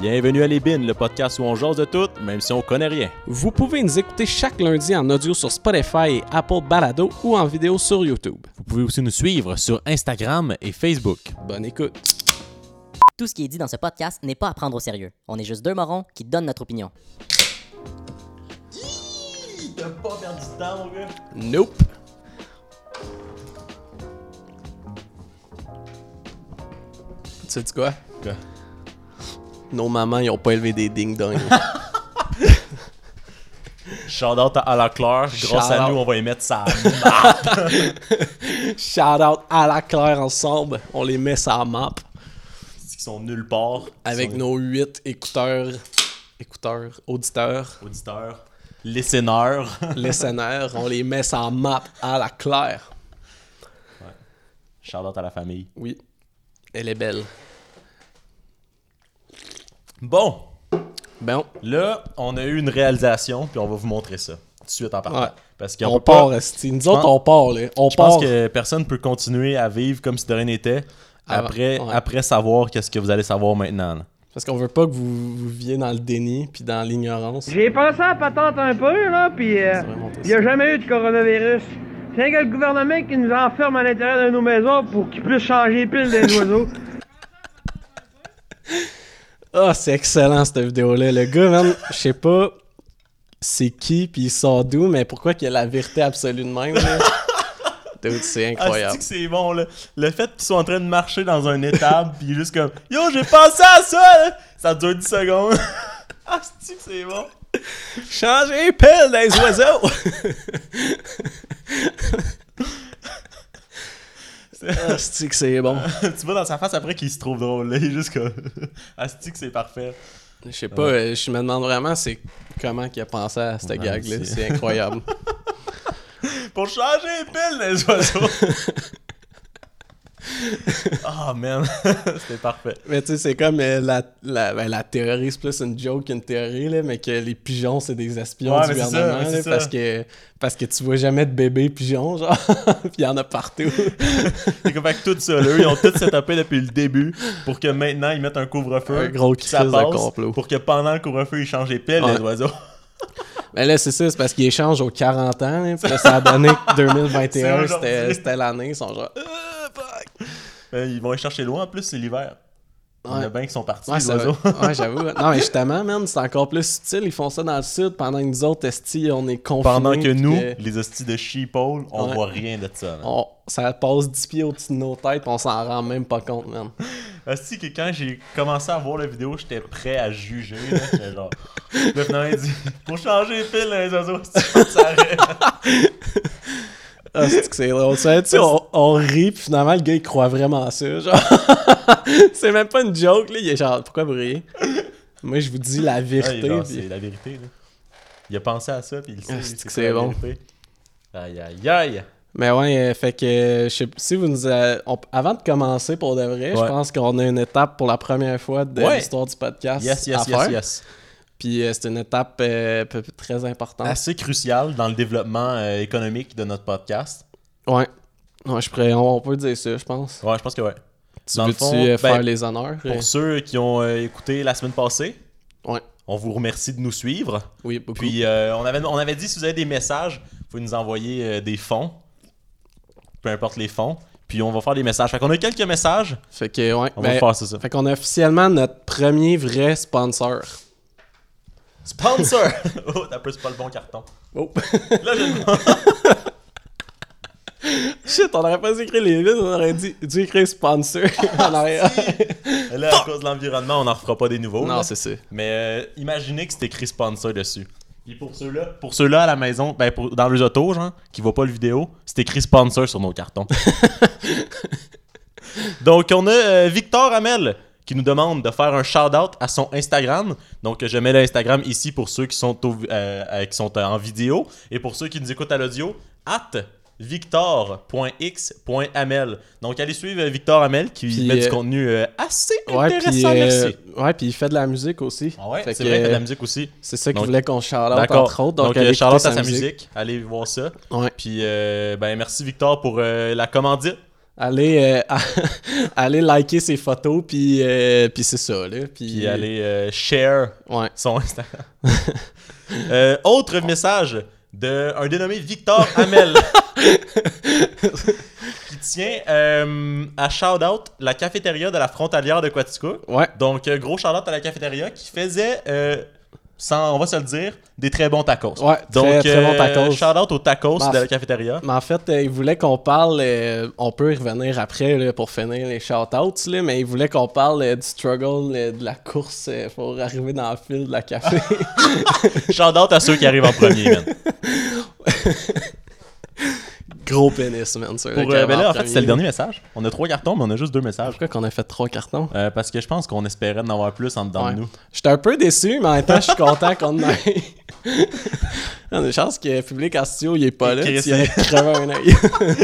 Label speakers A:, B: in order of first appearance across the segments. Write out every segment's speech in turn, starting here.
A: Bienvenue à Les Bines, le podcast où on jase de tout, même si on connaît rien.
B: Vous pouvez nous écouter chaque lundi en audio sur Spotify et Apple Balado ou en vidéo sur YouTube.
A: Vous pouvez aussi nous suivre sur Instagram et Facebook.
B: Bonne écoute.
C: Tout ce qui est dit dans ce podcast n'est pas à prendre au sérieux. On est juste deux morons qui donnent notre opinion.
A: T'as pas perdu du temps, mon gars?
B: Nope. Tu sais -tu quoi?
A: Quoi?
B: Nos mamans, ils ont pas élevé des ding-dong.
A: Shout out à la Claire, grâce à nous, on va y mettre ça.
B: Shout out à la Claire ensemble. On les met la map
A: qui sont nulle part.
B: avec
A: sont
B: nos 8 écouteurs, écouteurs, auditeurs,
A: auditeurs, listeneurs.
B: listeners. On les met la map à la Claire.
A: Shout out à la famille.
B: Oui. Elle est belle.
A: Bon,
B: Bon,
A: là, on a eu une réalisation, puis on va vous montrer ça tout de suite en partant.
B: Ouais.
A: Parce qu'on
B: on
A: peut pas-
B: part, esti. Nous autres, on part, là. On
A: Je
B: part.
A: pense que personne peut continuer à vivre comme si de rien n'était après,
B: ouais.
A: après savoir qu'est-ce que vous allez savoir maintenant. là.
B: Parce qu'on veut pas que vous, vous viviez dans le déni puis dans l'ignorance.
D: J'ai pensé à patente un peu, là, pis euh, il n'y a jamais eu de coronavirus. C'est que le gouvernement qui nous enferme à l'intérieur de nos maisons pour qu'ils puissent changer les piles des oiseaux.
B: Ah, c'est excellent cette vidéo-là. Le gars, man, je sais pas c'est qui puis il sort d'où, mais pourquoi qu'il y a la vérité absolue de même, là? C'est
A: Ah,
B: incroyable.
A: c'est que c'est bon, là? Le fait qu'ils soient en train de marcher dans un étable, pis juste comme Yo, j'ai pensé à ça! là. Ça dure 10 secondes. ah, c'est que c'est bon?
B: Changer piles des oiseaux! c'est que c'est bon.
A: tu vois dans sa face après qu'il se trouve drôle, là. Il est juste comme. c'est que c'est parfait.
B: Je sais pas, je me demande vraiment c'est comment qu'il a pensé à cette
A: Ouais,
B: gag-là.
A: c'est-
B: C'est incroyable.
A: Pour changer les piles des oiseaux. Ah, man. C'était parfait.
B: Mais tu sais, c'est comme euh, la, la, ben, la théorie, c'est plus une joke qu'une théorie, là, mais que les pigeons, c'est des espions
A: Ouais,
B: du
A: ça,
B: gouvernement, là, parce, que, parce que tu vois jamais de bébés pigeons, genre, puis il y en a partout.
A: C'est comme avec tout ça, là, eux, ils ont tout setupé depuis le début pour que maintenant ils mettent un couvre-feu.
B: Un gros
A: ça
B: crise de complot.
A: Pour que pendant le couvre-feu, ils changent les piles,
B: Ouais.
A: les oiseaux.
B: mais là, c'est ça, c'est parce qu'ils échangent aux 40 ans, là, puis là, ça a donné que
A: C'est
B: 2021,
A: aujourd'hui.
B: c'était l'année, ils sont genre, fuck.
A: Euh, Ils vont les chercher loin, en plus, c'est l'hiver. Il y en a
B: Ouais.
A: bien qui sont partis,
B: Ouais,
A: les oiseaux.
B: ouais, j'avoue. Non, mais justement, man, c'est encore plus subtil. Ils font ça dans le sud pendant que nous autres, esti, on est confinés.
A: Pendant que nous,
B: que
A: les hosties de sheeple, on
B: Ouais.
A: voit rien de ça.
B: on- ça passe 10 pieds au-dessus de nos têtes, on s'en rend même pas compte, man.
A: Hostie que quand j'ai commencé à voir la vidéo, j'étais prêt à juger. là. Genre... Là, finalement, il dit « Pour changer les piles, les oiseaux, ça arrête.
B: Ah, c'est que c'est drôle. Ça, tu on, on rit, puis finalement, le gars, il croit vraiment à ça. Genre, c'est même pas une joke, là. Il est genre, pourquoi vous riez? Moi, je vous dis la
A: Ouais,
B: vérité. puis-
A: C'est la vérité. Là. Il a pensé à ça, puis il sait
B: Ah, c'est que c'est bon.
A: Aïe, aïe, aïe.
B: Mais ouais, euh, fait que, euh, je sais si vous nous. a- on- avant de commencer pour de vrai, je pense qu'on a une étape pour la première fois de
A: Ouais.
B: l'histoire du podcast.
A: Yes,
B: à
A: yes, yes, yes.
B: Puis euh, c'est une étape euh, très importante.
A: Assez crucial dans le développement euh, économique de notre podcast.
B: Ouais. Ouais, je pourrais- on, on peut dire ça, je pense.
A: Ouais, je pense que ouais.
B: Tu
A: Dans le
B: veux-tu
A: fond,
B: euh,
A: ben,
B: faire les honneurs?
A: Pour ceux qui ont écouté la semaine passée,
B: Ouais.
A: on vous remercie de nous suivre.
B: Oui, beaucoup.
A: Puis on, avait, on avait dit si vous avez des messages, vous pouvez nous envoyer des fonds. Peu importe les fonds. Puis on va faire des messages. Fait qu'on a quelques messages.
B: Fait que, ouais.
A: On
B: ben,
A: va faire ça. ça.
B: Fait qu'on a officiellement notre premier vrai sponsor.
A: Sponsor! oh, t'as c'est pas le bon carton.
B: Oh.
A: Là, je
B: Shit, on aurait pas dû écrire les lignes, on aurait dû, dû écrire sponsor en arrière.
A: Là, à cause de l'environnement, on n'en refera pas des nouveaux.
B: non,
A: là.
B: c'est ça.
A: Mais euh, imaginez que c'est écrit sponsor dessus. Puis pour ceux-là, pour ceux-là à la maison, ben pour- dans les autos, genre, qui voient pas le vidéo, c'est écrit sponsor sur nos cartons. Donc on a euh, Victor Hamel qui nous demande de faire un shout-out à son Instagram. Donc je mets l'Instagram ici pour ceux qui sont, au- euh, euh, qui sont en vidéo et pour ceux qui nous écoutent à l'audio, at victor.x.amel. Donc allez suivre euh, Victor Hamel qui
B: Puis,
A: met du
B: euh,
A: contenu euh, assez
B: Ouais,
A: intéressant,
B: puis euh,
A: merci.
B: ouais, puis il fait de la musique aussi.
A: Ah ouais, c'est vrai, il fait de la
B: euh,
A: musique aussi.
B: C'est ça qu'il voulait qu'on shout-out,
A: D'accord.
B: entre autres.
A: Donc,
B: Donc,
A: euh,
B: écouter
A: à sa musique. Allez voir ça.
B: Ouais,
A: Puis, euh, ben, merci Victor pour euh, la commandite.
B: Allez, euh, allez liker ses photos, puis, euh, puis c'est ça, là. Puis,
A: Puis aller euh, share
B: Ouais.
A: son Instagram. Autre message de un dénommé Victor Hamel qui tient euh, à shout out la cafétéria de la frontalière de Quaticook.
B: Ouais.
A: Donc gros shout out à la cafétéria qui faisait euh, sans on va se le dire des très bons tacos.
B: Ouais,
A: Donc
B: très bons
A: euh,
B: tacos.
A: shout out aux tacos
B: Bah,
A: de la cafétéria.
B: Mais en fait, euh, il voulait qu'on parle, euh, on peut y revenir après là, pour finir les shout-outs, là, mais il voulait qu'on parle euh, du struggle, de la course pour arriver dans le fil de la café.
A: shout out à ceux qui arrivent en premier, man.
B: Gros pénis, man. sur
A: Pour, euh, ben là, en fait, c'était le dernier message. On a trois cartons, mais on a juste deux messages.
B: Pourquoi qu'on a fait trois cartons?
A: Euh, parce que je pense qu'on espérait en avoir plus en dedans
B: Ouais.
A: de nous.
B: J'étais un peu déçu, mais en même temps, je suis content qu'on en ait. On a une chance que le public en studio, il est pas là. Tu aurait crevé un œil.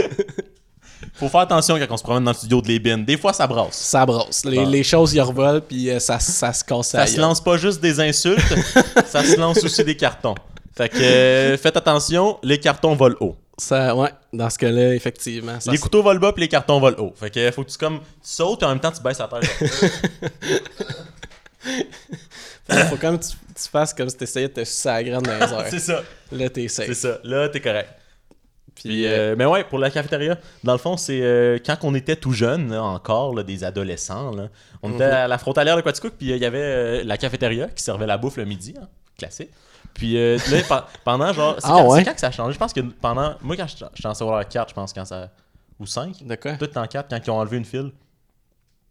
A: Faut faire attention quand on se promène dans le studio de les bins. Des fois, ça brasse.
B: ça brosse. Les,
A: Bon.
B: les choses y revolent, puis euh, ça, ça se casse
A: Ça se lance pas juste des insultes, ça se lance aussi des cartons. Fait que euh, faites attention, les cartons volent haut.
B: Ça, ouais, dans ce cas-là, effectivement. Ça
A: les couteaux volent bas puis les cartons volent haut. Fait que faut que tu comme tu sautes et en même temps tu baisses la tête.
B: faut comme tu, tu fasses comme si t'essayais de te sucer la graine dans
A: c'est ça,
B: Là, t'es safe.
A: c'est ça. Là, t'es correct.
B: Puis,
A: Puis,
B: euh,
A: euh, mais ouais, pour la cafétéria, dans le fond, c'est euh, quand on était tout jeune, là, encore, là, des adolescents, là, on était
B: Mhm.
A: à la frontalière de Quaticook, puis il y avait la cafétéria qui servait la bouffe le midi, hein, classique. Puis euh, là, pe- pendant genre. C'est
B: Ah
A: quand,
B: ouais?
A: c'est quand que ça a changé? Je pense que pendant. Moi, quand j'étais en secondaire 4, je pense, quand ça. Ou 5
B: De quoi?
A: Peut-être en 4, quand ils ont enlevé une file.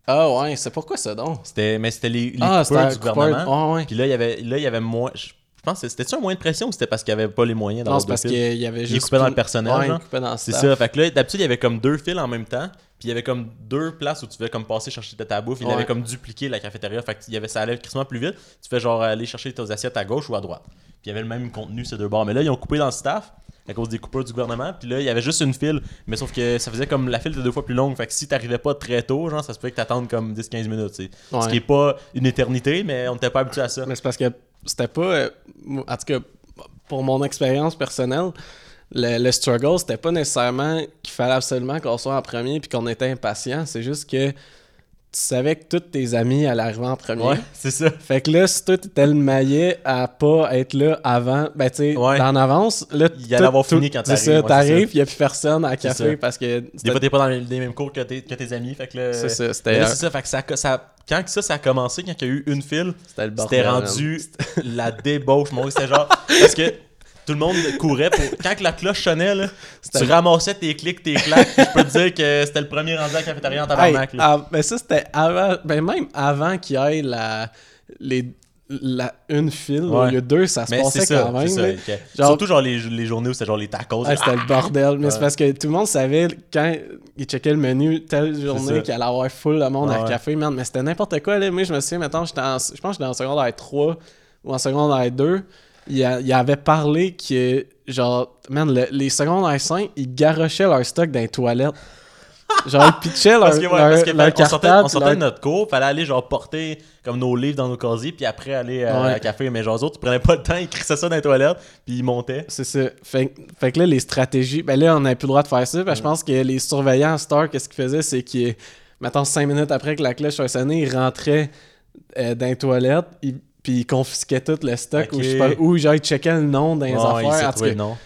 B: Ah ouais, c'est pourquoi ça donc?
A: C'était, mais c'était les, les
B: ah,
A: coupeurs du gouvernement.
B: Ah ouais.
A: Puis là, il y avait, là, il y avait moins. Je pense que c'était-tu un moyen de pression ou c'était parce qu'il n'y avait pas les moyens d'avoir
B: c'est
A: deux
B: parce
A: fils?
B: qu'il y avait
A: Il
B: juste.
A: dans le personnel,
B: Ouais, il coupait dans le
A: C'est
B: staff.
A: ça. Fait que là, d'habitude, il y avait comme deux fils en même temps. Puis il y avait comme deux places où tu devais comme passer chercher ta bouffe. Il
B: Ouais.
A: avait comme dupliqué la cafétéria. Fait que il y avait, ça allait crissement plus vite. Tu fais genre aller chercher tes assiettes à gauche ou à droite. Puis il y avait le même contenu ces deux bords. Mais là, ils ont coupé dans le staff à cause des coupeurs du gouvernement. Puis là, il y avait juste une file. Mais sauf que ça faisait comme la file était deux fois plus longue. Fait que si t'arrivais pas très tôt, genre, ça se pouvait que t'attendes comme 10-15 minutes. tu sais.
B: Ouais.
A: Ce qui est pas une éternité, mais on n'était pas habitué à ça.
B: Mais c'est parce que c'était pas. euh, en tout cas, pour mon expérience personnelle, le, le struggle, c'était pas nécessairement qu'il fallait absolument qu'on soit en premier puis qu'on était impatient. C'est juste que tu savais que tous tes amis allaient arriver en premier.
A: Ouais, c'est ça.
B: Fait que là, si toi t'étais le maillet à pas être là avant, ben tu sais,
A: Ouais.
B: en avance, là,
A: Il allait avoir fini quand
B: C'est
A: t'arrives,
B: ça,
A: c'est
B: t'arrives,
A: ça.
B: il y a plus personne à café parce que.
A: Des fois, t'es pas dans les, mêmes cours que tes, que tes amis. Fait que là,
B: C'est ça, c'était.
A: là, c'est ça, fait que ça, ça- quand ça, ça a commencé, quand il y a eu une file,
B: C'était
A: rendu la débauche. Moi, c'était genre. Parce que tout le monde courait pour. Quand la cloche sonnait, là, tu ramassais tes clics, tes claques. je peux te dire que c'était le premier rendu à la cafétéria en
B: Hey,
A: tabarnak. là.
B: ah, ben ça, c'était avant. Ben même avant qu'il y ait la. Les, la, une file, au
A: Ouais.
B: lieu de deux, ça se
A: Mais
B: passait
A: ça.
B: quand même.
A: c'est ça.
B: Genre-
A: Surtout genre les, les journées où c'était genre les tacos.
B: Ah, c'était le bordel. Mais c'est parce que tout le monde savait quand il checkait le menu, telle journée qu'il allait avoir full le monde à le café, man. Mais c'était n'importe quoi. Là. Moi, je me souviens, maintenant, je pense que j'étais en secondaire 3 ou en secondaire 2. Il, a- il avait parlé que, genre, man, le- les secondaires 5, ils garochaient leur stock dans les toilettes. Genre, ils pitchaient leur,
A: Parce que, ouais,
B: leur,
A: parce que
B: leur
A: on sortait,
B: cartable,
A: on sortait
B: leur-
A: de notre cours, fallait aller genre porter comme nos livres dans nos casiers, puis après aller à,
B: Ouais.
A: à café. Mais genre, eux autres, ils prenaient pas le temps, ils crissaient ça dans les toilettes, puis ils montaient.
B: C'est ça. Fait, fait que là, les stratégies. Ben là, on n'avait plus le droit de faire ça. Ben, Je pense que les surveillants à Star, qu'est-ce qu'ils faisaient, c'est qu'ils, mettons, cinq minutes après que la cloche a sonné, ils rentraient euh, dans les toilettes, ils- puis ils confisquaient tout le stock, ou, je sais pas, ou genre, ils checkaient le nom dans les affaires. en tout.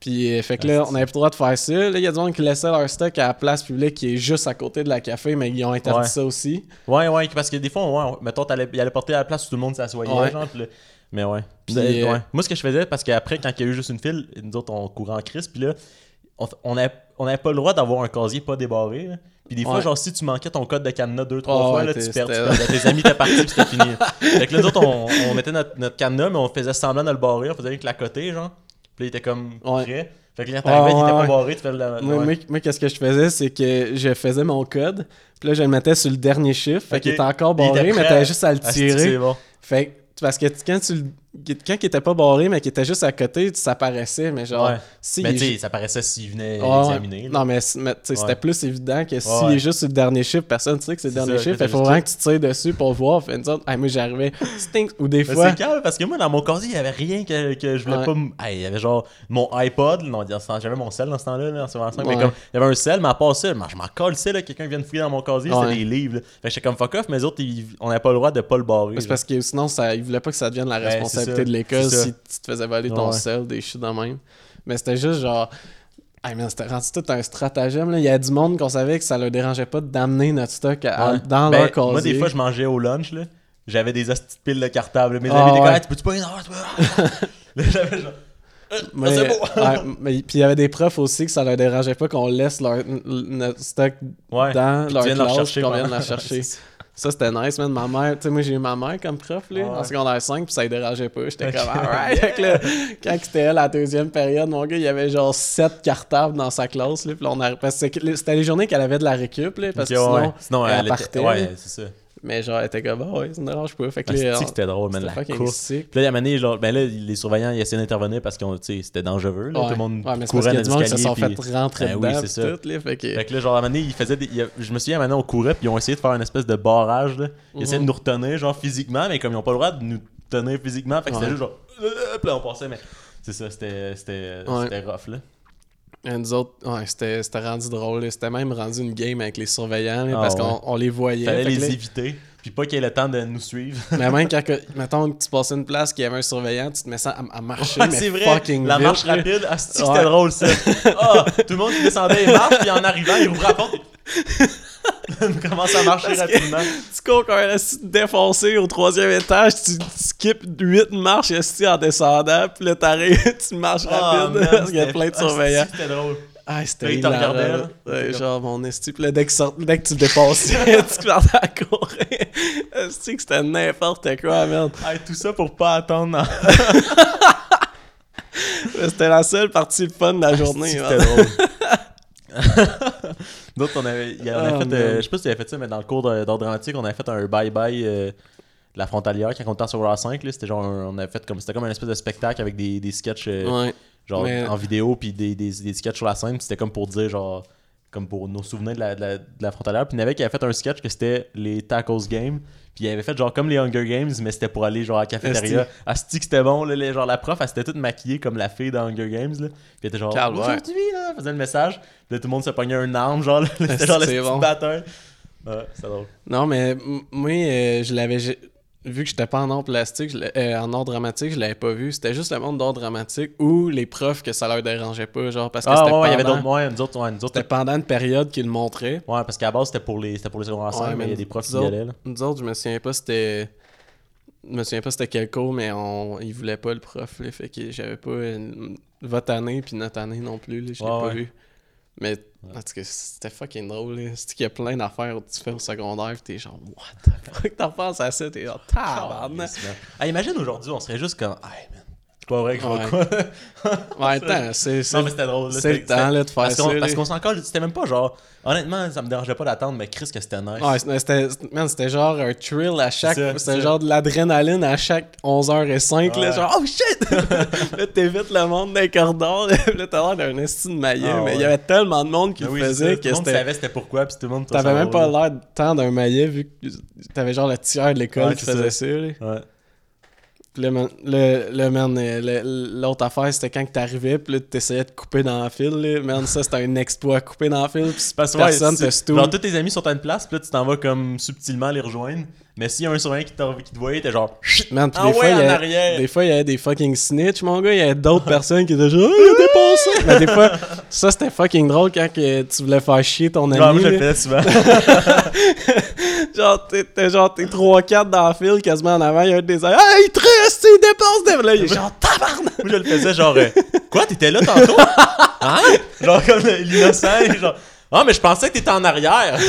B: Puis, euh, fait que là, on n'avait plus le droit de faire ça. Là, il y a du monde qui laissait leur stock à la place publique qui est juste à côté de la café, mais ils ont interdit
A: Ouais.
B: ça aussi.
A: Ouais, ouais, parce que des fois, ouais, mettons, il allait porter à la place où tout le monde s'assoyait,
B: Ouais.
A: genre, mais ouais. Euh,
B: euh,
A: ouais. Moi, ce que je faisais, parce qu'après, quand il y a eu juste une file, nous autres, on courait en crise, puis là, on on avait, on pas le droit d'avoir un casier pas débarré, là. Puis des fois,
B: Ouais.
A: genre, si tu manquais ton code de cadenas deux, trois
B: Ah
A: fois,
B: ouais,
A: là, tu perds, tu perdais. Tes amis étaient partis, puis c'était fini. fait que là, nous autres, on, on mettait notre, notre cadenas, mais on faisait semblant de le barrer, on faisait avec la côté, genre. Puis là, il était comme
B: Ouais.
A: prêt. Fait que là, t'arrivais,
B: Ouais,
A: il était pas barré, tu fais le.
B: Moi, moi, moi, qu'est-ce que je faisais, c'est que je faisais mon code, puis là, je le mettais sur le dernier chiffre, fait qu'il était encore barré, mais t'avais juste à le
A: Ah,
B: tirer.
A: bon.
B: Fait que, parce que quand tu le, quand il était pas barré, mais qui était juste à côté, ça paraissait, mais genre,
A: Ouais.
B: si
A: Mais tu ça paraissait s'il venait
B: Ouais, ouais.
A: examiner. là.
B: Non, mais, c'était
A: Ouais.
B: plus évident que s'il est juste sur le dernier chiffre, personne ne sait que c'est le
A: C'est
B: dernier
A: ça,
B: chiffre. Il faut vraiment que tu tires dessus pour voir. Fait une sorte, hey, moi j'arrivais, stink, ou des fois.
A: c'est calme parce que moi, dans mon casier, il y avait rien que, que je voulais pas. m- Hey, il y avait genre mon iPod. Non, j'avais mon sel dans ce temps-là, là, en mais comme il y avait un sel, mais à part ça, je m'en colle, là, quelqu'un vient de fouiller dans mon casier, c'était des livres. là. Fait que j'étais comme fuck off, mais les autres, ils- on n'avait pas le droit de pas le barrer.
B: C'est parce que sinon, ça, il voulait pas que ça devienne la
A: Ouais, c'est
B: responsabilité de l'école si tu te faisais voler ton
A: Ouais.
B: sel, des shit de même. Mais c'était juste genre. Hey man, c'était rendu tout un stratagème. Là. Il y a du monde qu'on savait que ça leur dérangeait pas d'amener notre stock à-
A: Ouais.
B: dans
A: Ben,
B: leur casier.
A: Moi, des fois, je mangeais au lunch, là. J'avais des piles de cartable. Mes
B: Ah,
A: amis étaient comme. Hey, tu peux-tu pas y avoir, toi? Là, j'avais genre. Euh,
B: Mais,
A: c'est beau!
B: ouais, mais- puis il y avait des profs aussi que ça leur dérangeait pas qu'on laisse leur, notre stock
A: Ouais.
B: dans leur classe qu'on
A: pendant-
B: la chercher. Ça, c'était nice, man. Ma mère, tu sais, moi, j'ai eu ma mère comme prof, là,
A: Ouais.
B: en secondaire 5, puis ça ne dérangeait pas. J'étais comme, alright. Quand c'était elle, la deuxième période, mon gars, il y avait genre 7 cartables dans sa classe, là, puis on a... parce que c'était les journées qu'elle avait de la récup, là, parce que sinon,
A: ouais. Sinon,
B: elle partait.
A: Ouais, c'est ça.
B: Mais genre, elle était comme, ah ouais, ça me dérange pas. Fait que
A: Ah,
B: là,
A: c'était drôle, man, la course?
B: sick.
A: Puis là, il y a un genre, ben là, les surveillants, ils essayaient d'intervenir parce que c'était dangereux. Là,
B: Ouais.
A: Tout le monde
B: ouais, mais c'est
A: courait dans
B: monde qui se
A: l'escalier.
B: sont
A: puis-
B: fait rentrer
A: Ben oui,
B: dedans,
A: c'est
B: pis
A: ça.
B: tout, là, fait que...
A: Fait que là, genre, à un moment donné, ils faisaient des- je me souviens, maintenant, on courait, puis ils ont essayé de faire une espèce de barrage, là. Ils essayaient de nous retenir, genre, physiquement, mais comme ils n'ont pas le droit de nous tenir physiquement, fait que
B: Ouais.
A: c'était juste genre, euh, puis là, on passait, mais c'est ça, c'était c'était
B: Ouais.
A: c'était rough, là.
B: Et nous autres, ouais, c'était c'était rendu drôle. C'était même rendu une game avec les surveillants là,
A: Ah,
B: parce
A: ouais.
B: qu'on on les voyait.
A: Fallait les
B: là-
A: éviter, puis pas qu'ils aient le temps de nous suivre.
B: mais même quand, que- mettons que tu passais une place qu'il y avait un surveillant, tu te mets ça à, à marcher,
A: Ouais,
B: mais
A: c'est vrai,
B: fucking
A: la
B: vite,
A: marche rapide, c'était drôle, ça. Ah, tout le monde descendait les marches, puis en arrivant, il ouvrait la porte, et- commence à marcher
B: Parce
A: rapidement.
B: Tu cours un esti défoncé au troisième étage, tu, tu skippes 8 marches en descendant, puis là t'arrives, tu marches
A: Ah,
B: rapide
A: man,
B: parce qu'il y a plein de
A: ah,
B: surveillants.
A: C'était drôle.
B: Ah, c'était
A: il te regardait,
B: là. Ouais, genre mon esti. Puis là, dès que, sort- dès que tu le dépassais, tu partais à courir. Esti que c'était n'importe quoi, merde.
A: Hey, tout ça pour pas attendre.
B: C'était la seule partie fun de la journée.
A: C'était drôle. D'autres, on avait, il y avait
B: Oh,
A: fait, euh, je sais pas si tu avais fait ça, mais dans le cours d'art dramatique, on avait fait un bye-bye euh, de la frontalière quand on était en secondaire 5. là. C'était genre, un- on avait fait comme, c'était comme un espèce de spectacle avec des, des sketchs euh,
B: Ouais.
A: genre
B: mais-
A: en vidéo puis des, des, des sketchs sur la scène. C'était comme pour dire genre, comme pour nos souvenirs de la, de la, de la frontalière. Puis il y en avait qui avait fait un sketch que c'était les Tacos Game. Puis il avait fait genre comme les Hunger Games, mais c'était pour aller genre à la cafétéria. Asti que c'était bon, là, les- genre la prof, elle s'était toute maquillée comme la fille dans Hunger Games. Là. Puis elle était genre, aujourd'hui, là, elle faisait le message. Puis là, tout le monde se pognait un arme, genre, c'était genre le petit
B: bon.
A: batteur. Ouais, c'est drôle.
B: Non, mais moi, euh, je l'avais. Vu que j'étais pas en art plastique, euh, en art dramatique, je l'avais pas vu. C'était juste le monde d'art dramatique ou les profs que ça leur dérangeait pas, genre parce que
A: Ah
B: c'était
A: ouais, il y avait
B: pendant-
A: d'autres. Ouais, nous autres, ouais, nous autres,
B: C'était pendant une période qu'ils le montraient.
A: ouais, parce qu'à la base, c'était pour les, c'était pour les secondaires 5,
B: Ouais,
A: mais il y a des profs qui y allaient. Là.
B: Nous autres, je me souviens pas c'était. Je me souviens pas c'était quel cours, mais on... ils voulaient pas le prof, là. Fait que j'avais pas une- votre année puis notre année non plus, là. Je l'ai pas vu. Mais en tout cas, c'était fucking drôle, là. C'est qu'il y a plein d'affaires que tu fais au secondaire pis t'es genre, what the fuck, t'en penses à ça? T'es genre, tabarnak.
A: Yes, man. Ah, imagine aujourd'hui, on serait juste comme. Hey, man. C'est pas vrai que je quoi.
B: Ouais, attends, c'est. c'est-
A: non, mais c'était drôle. là,
B: C'est le temps, là, de faire
A: Parce
B: ça.
A: parce qu'on s'en colle, c'était même pas genre. Honnêtement, ça me dérangeait pas d'attendre, mais Chris, que c'était nice.
B: Ouais, c'était- man, c'était genre un thrill à chaque. C'était genre de l'adrénaline à chaque 11h05. Là, genre, oh shit! là, t'évites le monde les corridors. là, t'as l'air d'un esti de maillet.
A: Ah,
B: mais il
A: ouais.
B: y avait tellement de monde qui le
A: oui, c'est
B: faisait
A: tout le monde savait c'était pourquoi, puis tout le monde.
B: T'avais même pas l'air tant d'un maillet vu que t'avais genre le tiers de l'école
A: Ouais,
B: qui faisait
A: ça.
B: là.
A: Ouais.
B: Man, le, le, euh, le- l'autre affaire, c'était quand que t'arrivais, puis là, t'essayais de couper dans la file. Là. Man, ça, c'était un exploit, couper dans la file, puis
A: Parce que
B: personne
A: ouais,
B: te
A: c'est-
B: stoule.
A: Genre, tous tes amis sont à une place, puis là, tu t'en vas comme subtilement les rejoindre. Mais s'il y a un surveillant qui, qui te voyait, t'es genre. Chut!
B: Man, puis
A: Ah
B: des, fois,
A: ouais,
B: il y
A: en
B: a-
A: arrière.
B: des fois, il y avait des fucking snitch, mon gars. Il y avait d'autres personnes qui étaient genre, oh, il a dépassé. Mais des fois, ça, c'était fucking drôle quand que tu voulais faire chier ton ami.
A: Ouais, moi, je le souvent.
B: genre, t'es, genre, t'es 3-4 dans la file, quasiment en avant. Il y a un des Ah, il te reste, il dépasse. des- Là, il est genre, tabarnak.
A: Moi, je le faisais genre. euh, Quoi, t'étais là tantôt? Hein? Genre comme l'innocent, genre. Ah, mais je pensais que t'étais en arrière.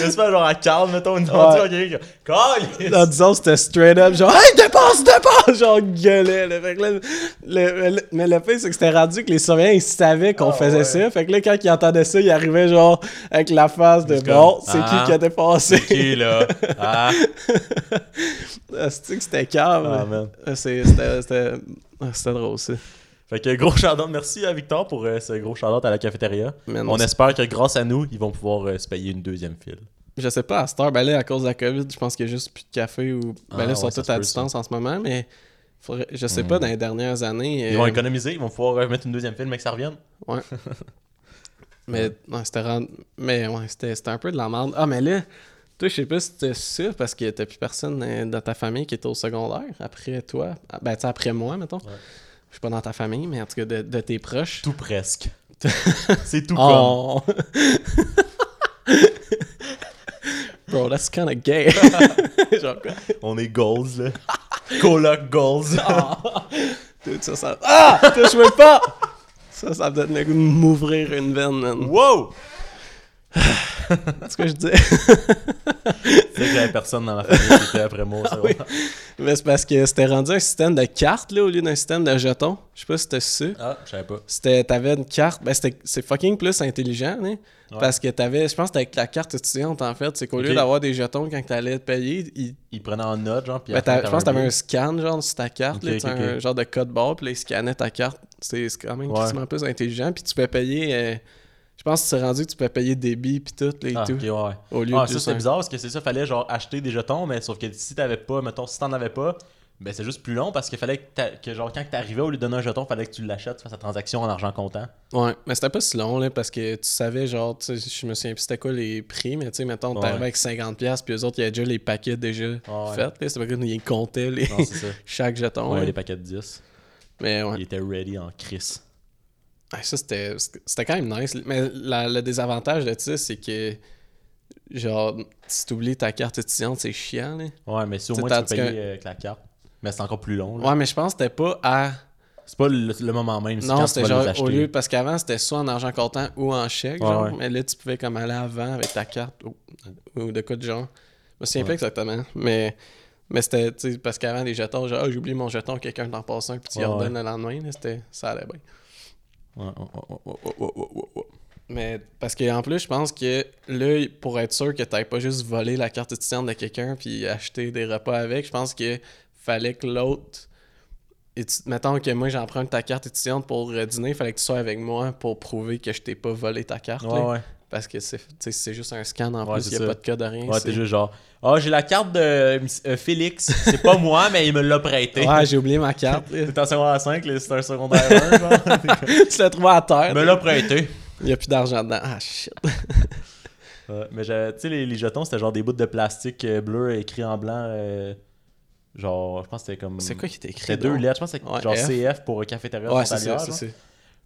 A: J'espère genre à Carl, mettons, une
B: Ouais.
A: quelqu'un qui Calisse!
B: Là, disons, c'était straight up, genre, hey, dépasse, dépasse! Genre, gueulait, là. Fait que là, le- le- mais le fait, c'est que c'était rendu que les surveillants, ils savaient qu'on
A: Ah,
B: faisait
A: ouais.
B: ça. Fait que là, quand ils entendaient ça, ils arrivaient, genre, avec la face de
A: C'est
B: bon, c'est
A: ah,
B: qui qui a dépassé?
A: Qui là? Ah,
B: Ah, C'est-tu que c'était calme?
A: Ah, man.
B: C'est- C'était c'était- ah, c'était drôle, ça.
A: Fait que gros shout Merci à Victor pour euh, ce gros shout à la cafétéria.
B: Man,
A: On espère que grâce à nous, ils vont pouvoir euh, se payer une deuxième file.
B: Je sais pas, à cette heure, ben là, à cause de la COVID, je pense qu'il y a juste plus de café ou. Ben
A: Ah,
B: là, ils sont
A: ouais,
B: tous à distance en ce moment, mais. faudrait- Je sais pas, dans les dernières années.
A: Ils
B: euh,
A: vont économiser, ils vont pouvoir euh, mettre une deuxième file, mais que ça revienne.
B: Ouais. mais ouais, c'était rend- Mais ouais, c'était un peu de la merde. Ah, mais là, toi, je sais pas si c'était sûr parce que t'as plus personne euh, dans ta famille qui était au secondaire après toi. Ah, Ben, tu après moi, mettons. Je suis pas dans ta famille, mais en tout cas, de, de tes proches.
A: Tout presque. C'est tout comme.
B: Oh! Bro, that's kinda gay. Genre quoi?
A: On est goals, là. Coloc goals.
B: Dude, ça, ça... Ah! Touche-moi pas! Ça, ça me donne le goût de m'ouvrir une veine, man.
A: wow!
B: C'est ce que je dis.
A: C'est que j'avais personne dans ma famille qui était après moi. va.
B: Mais c'est parce que c'était rendu un système de cartes, là, au lieu d'un système de jetons. Je sais pas si c'était ça.
A: Ah, je savais pas.
B: C'était, t'avais une carte, ben c'était, c'est fucking plus intelligent, hein,
A: Ouais.
B: parce que t'avais, je pense que avec la carte étudiante, en fait, c'est qu'au lieu d'avoir des jetons quand t'allais te payer, ils-
A: Ils prenaient en note, genre, puis
B: ben,
A: la
B: je pense que t'avais un scan, genre, sur ta carte,
A: Ok,
B: là, un genre de code barre, puis là, ils scannaient ta carte. C'est, quand même
A: Ouais.
B: quasiment plus intelligent, puis tu peux payer, euh, je pense que c'est rendu que tu peux payer débit, puis tout, là, et
A: Ah,
B: tout,
A: ok, ouais, ouais.
B: au lieu
A: Ah,
B: de
A: ça, c'est bizarre parce que c'est ça, fallait genre acheter des jetons, mais sauf que si t'avais pas, mettons, si t'en avais pas, ben c'est juste plus long parce qu'il fallait que, que genre quand t'arrivais au lieu de donner un jeton, fallait que tu l'achètes, tu fasses la transaction en argent comptant.
B: Ouais, mais c'était pas si long, là, parce que tu savais, genre, je me souviens plus c'était quoi les prix, mais tu sais, mettons,
A: Ouais.
B: t'arrivais avec 50$, puis eux autres, il y avait déjà les paquets déjà
A: ouais.
B: faits, là. C'était pas comme ils comptaient les...
A: Non,
B: chaque jeton,
A: Ouais, les paquets de 10.
B: Mais ouais.
A: Ils étaient ready en crise.
B: Ouais, ça, c'était c'était quand même nice. Mais la- le désavantage de ça, c'est que, genre, si t'oublies ta carte étudiante, c'est chiant, là.
A: Ouais, mais si au moins tu peux payer avec la carte. Mais c'est encore plus long. là.
B: Ouais, mais je pense que c'était pas à...
A: C'est pas le, le moment même,
B: Non, c'était genre
A: les
B: au lieu... Parce qu'avant, c'était soit en argent comptant ou en chèque,
A: Ouais,
B: genre.
A: ouais.
B: Mais là, tu pouvais comme aller avant avec ta carte ou, ou de quoi de genre. Je me souviens pas exactement, mais... Mais c'était, tu sais, parce qu'avant, les jetons, genre, ah, j'ai oublié mon jeton, quelqu'un t'en passe un, puis tu y
A: Ouais,
B: redonnes le lendemain, là, c'était... Ça allait bien. Mais parce qu'en plus, je pense que là, pour être sûr que t'ailles pas juste volé la carte étudiante de quelqu'un puis acheter des repas avec, je pense que fallait que l'autre. Mettons que moi j'emprunte ta carte étudiante pour euh, dîner, fallait que tu sois avec moi pour prouver que je t'ai pas volé ta carte. Parce que c'est juste un scan en
A: Ouais,
B: plus, il y a
A: ça.
B: pas de code de rien.
A: Ouais,
B: c'est-
A: t'es juste genre, ah, j'ai la carte de euh, Félix. C'est pas moi, mais il me l'a prêté.
B: Ouais, j'ai oublié ma carte.
A: T'es en secondaire 5, là, c'est un secondaire 1, genre.
B: tu l'as trouvé à terre.
A: Il me l'a prêté.
B: Il y a plus d'argent dedans. Ah shit.
A: Ouais, mais tu sais, les, les jetons, c'était genre des bouts de plastique euh, bleu écrit en blanc. euh, genre, je pense que c'était comme.
B: C'est quoi qui était écrit
A: C'était deux lettres. Je pense que c'était
B: Ouais,
A: genre
B: F.
A: CF pour cafétéria
B: Ouais, c'est ça.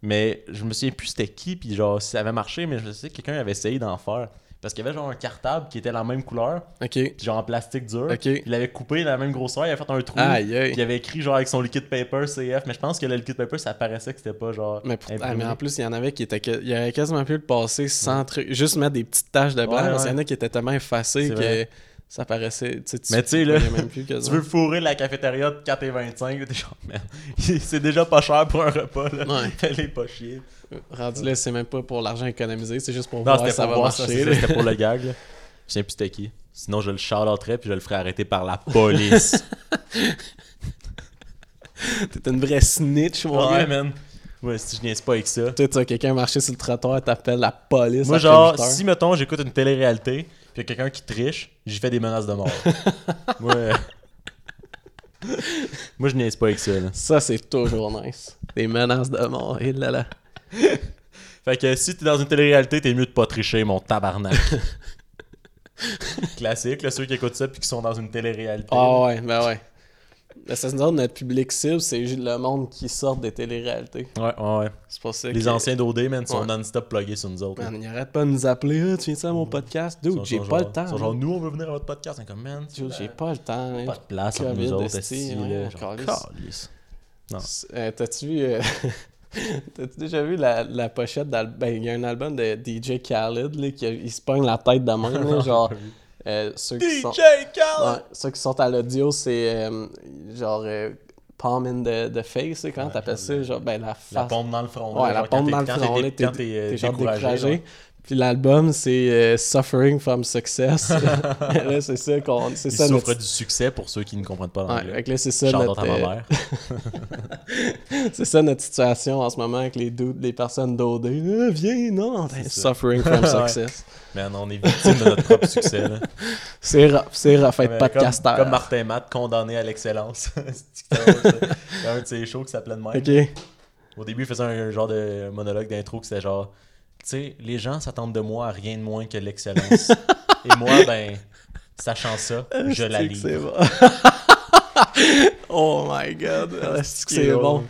A: Mais je me souviens plus c'était qui, puis genre, si ça avait marché, mais je sais que quelqu'un avait essayé d'en faire. Parce qu'il y avait genre un cartable qui était la même couleur,
B: Ok.
A: puis genre en plastique dur.
B: Ok.
A: Il l'avait coupé la même grosseur, il avait fait un trou.
B: Aïe, aïe.
A: puis Il avait écrit genre avec son liquid paper CF, mais je pense que le liquid paper ça apparaissait que c'était pas genre.
B: Mais, pour- ah, mais en plus, il y en avait qui étaient. Il y aurait quasiment pu le passer sans truc. Juste mettre des petites taches de blanc.
A: Ouais,
B: qu'il y en a qui étaient tellement effacés
A: C'est
B: que
A: vrai.
B: Ça paraissait. Tu sais, tu
A: Mais tu sais, là,
B: voyais même plus
A: Tu veux fourrer la cafétéria de 4,25, là, t'es genre, man, c'est déjà pas cher pour un repas, là.
B: Ouais.
A: Fais-les pas chier.
B: Rendu là, c'est même pas pour l'argent économisé, c'est juste pour
A: Non,
B: voir si ça va marcher.
A: c'était pour le gag, là. Je sais plus c'était qui. Sinon, je le shout-outerais puis je le ferais arrêter par la police.
B: T'es une vraie snitch, mon
A: ouais,
B: gars.
A: man. Ouais, si je niaise pas avec ça.
B: Tu vois quelqu'un marcher sur le trottoir, t'appelles la police.
A: Moi, genre,
B: 8 heures.
A: si, mettons, j'écoute une télé-réalité puis y a quelqu'un qui triche, j'y fais des menaces de mort. Moi, euh, Moi, je niaise pas avec ça, là.
B: Ça, c'est toujours nice. Des menaces de mort. Et là là.
A: Fait que si t'es dans une télé-réalité, t'es mieux de pas tricher, mon tabarnak. Classique, là, ceux qui écoutent ça puis qui sont dans une télé-réalité.
B: Ah ouais, ben ouais. Ça dit, notre public cible, c'est juste le monde qui sort des téléréalités.
A: Ouais, ouais, ouais.
B: C'est pour ça
A: Les
B: que-
A: anciens d'OD, man, sont
B: Ouais.
A: non-stop pluggés sur nous autres.
B: Man, ils arrêtent pas de nous appeler. Ah, tu viens à mon podcast? Dude, j'ai
A: genre-
B: pas le temps.
A: ils sont genre, nous, on veut venir à votre podcast. C'est comme, man,
B: Dude, j'ai pas le temps. hein.
A: pas de place entre nous autres,
B: esti, ouais,
A: là. Genre. Non.
B: Euh, T'as-tu vu. euh, T'as-tu déjà vu la, la pochette d'album? Ben, il y a un album de DJ Khaled, là, qui il se pogne la tête de là, genre... euh, ceux qui sont...
A: DJ Khaled!
B: Ouais, ceux qui sont à l'audio, c'est euh, genre euh, palm in the, the face, comment
A: Ouais,
B: t'appelles ça? Genre, ben, la face.
A: La pompe dans le front.
B: Ouais,
A: là,
B: la
A: genre quand
B: pompe
A: t'es-
B: dans le
A: quand
B: front,
A: Quand t'es découragé.
B: Puis l'album, c'est euh, Suffering from Success. là, c'est ça qu'on. C'est
A: Il
B: ça
A: souffre
B: notre.
A: du succès pour ceux qui ne comprennent pas
B: Ouais,
A: l'anglais.
B: là, c'est ça, notre, euh,
A: mère.
B: c'est ça notre situation en ce moment avec les doutes, les personnes dodées. Ah, viens, non,
A: ça.
B: suffering from
A: Ouais.
B: success.
A: Man, on est victime de notre propre succès. Là.
B: C'est rough, c'est rough
A: Mais
B: être podcasteur.
A: Comme, comme Martin Matt, condamné à l'excellence. C'est un de ses shows qui s'appelait de même.
B: Ok.
A: Au début, il faisait un genre de monologue d'intro qui c'était genre sais, les gens s'attendent de moi à rien de moins que l'excellence. Et moi, ben, sachant ça, je la livre.
B: bon? oh my god.
A: Est
B: c'est bon?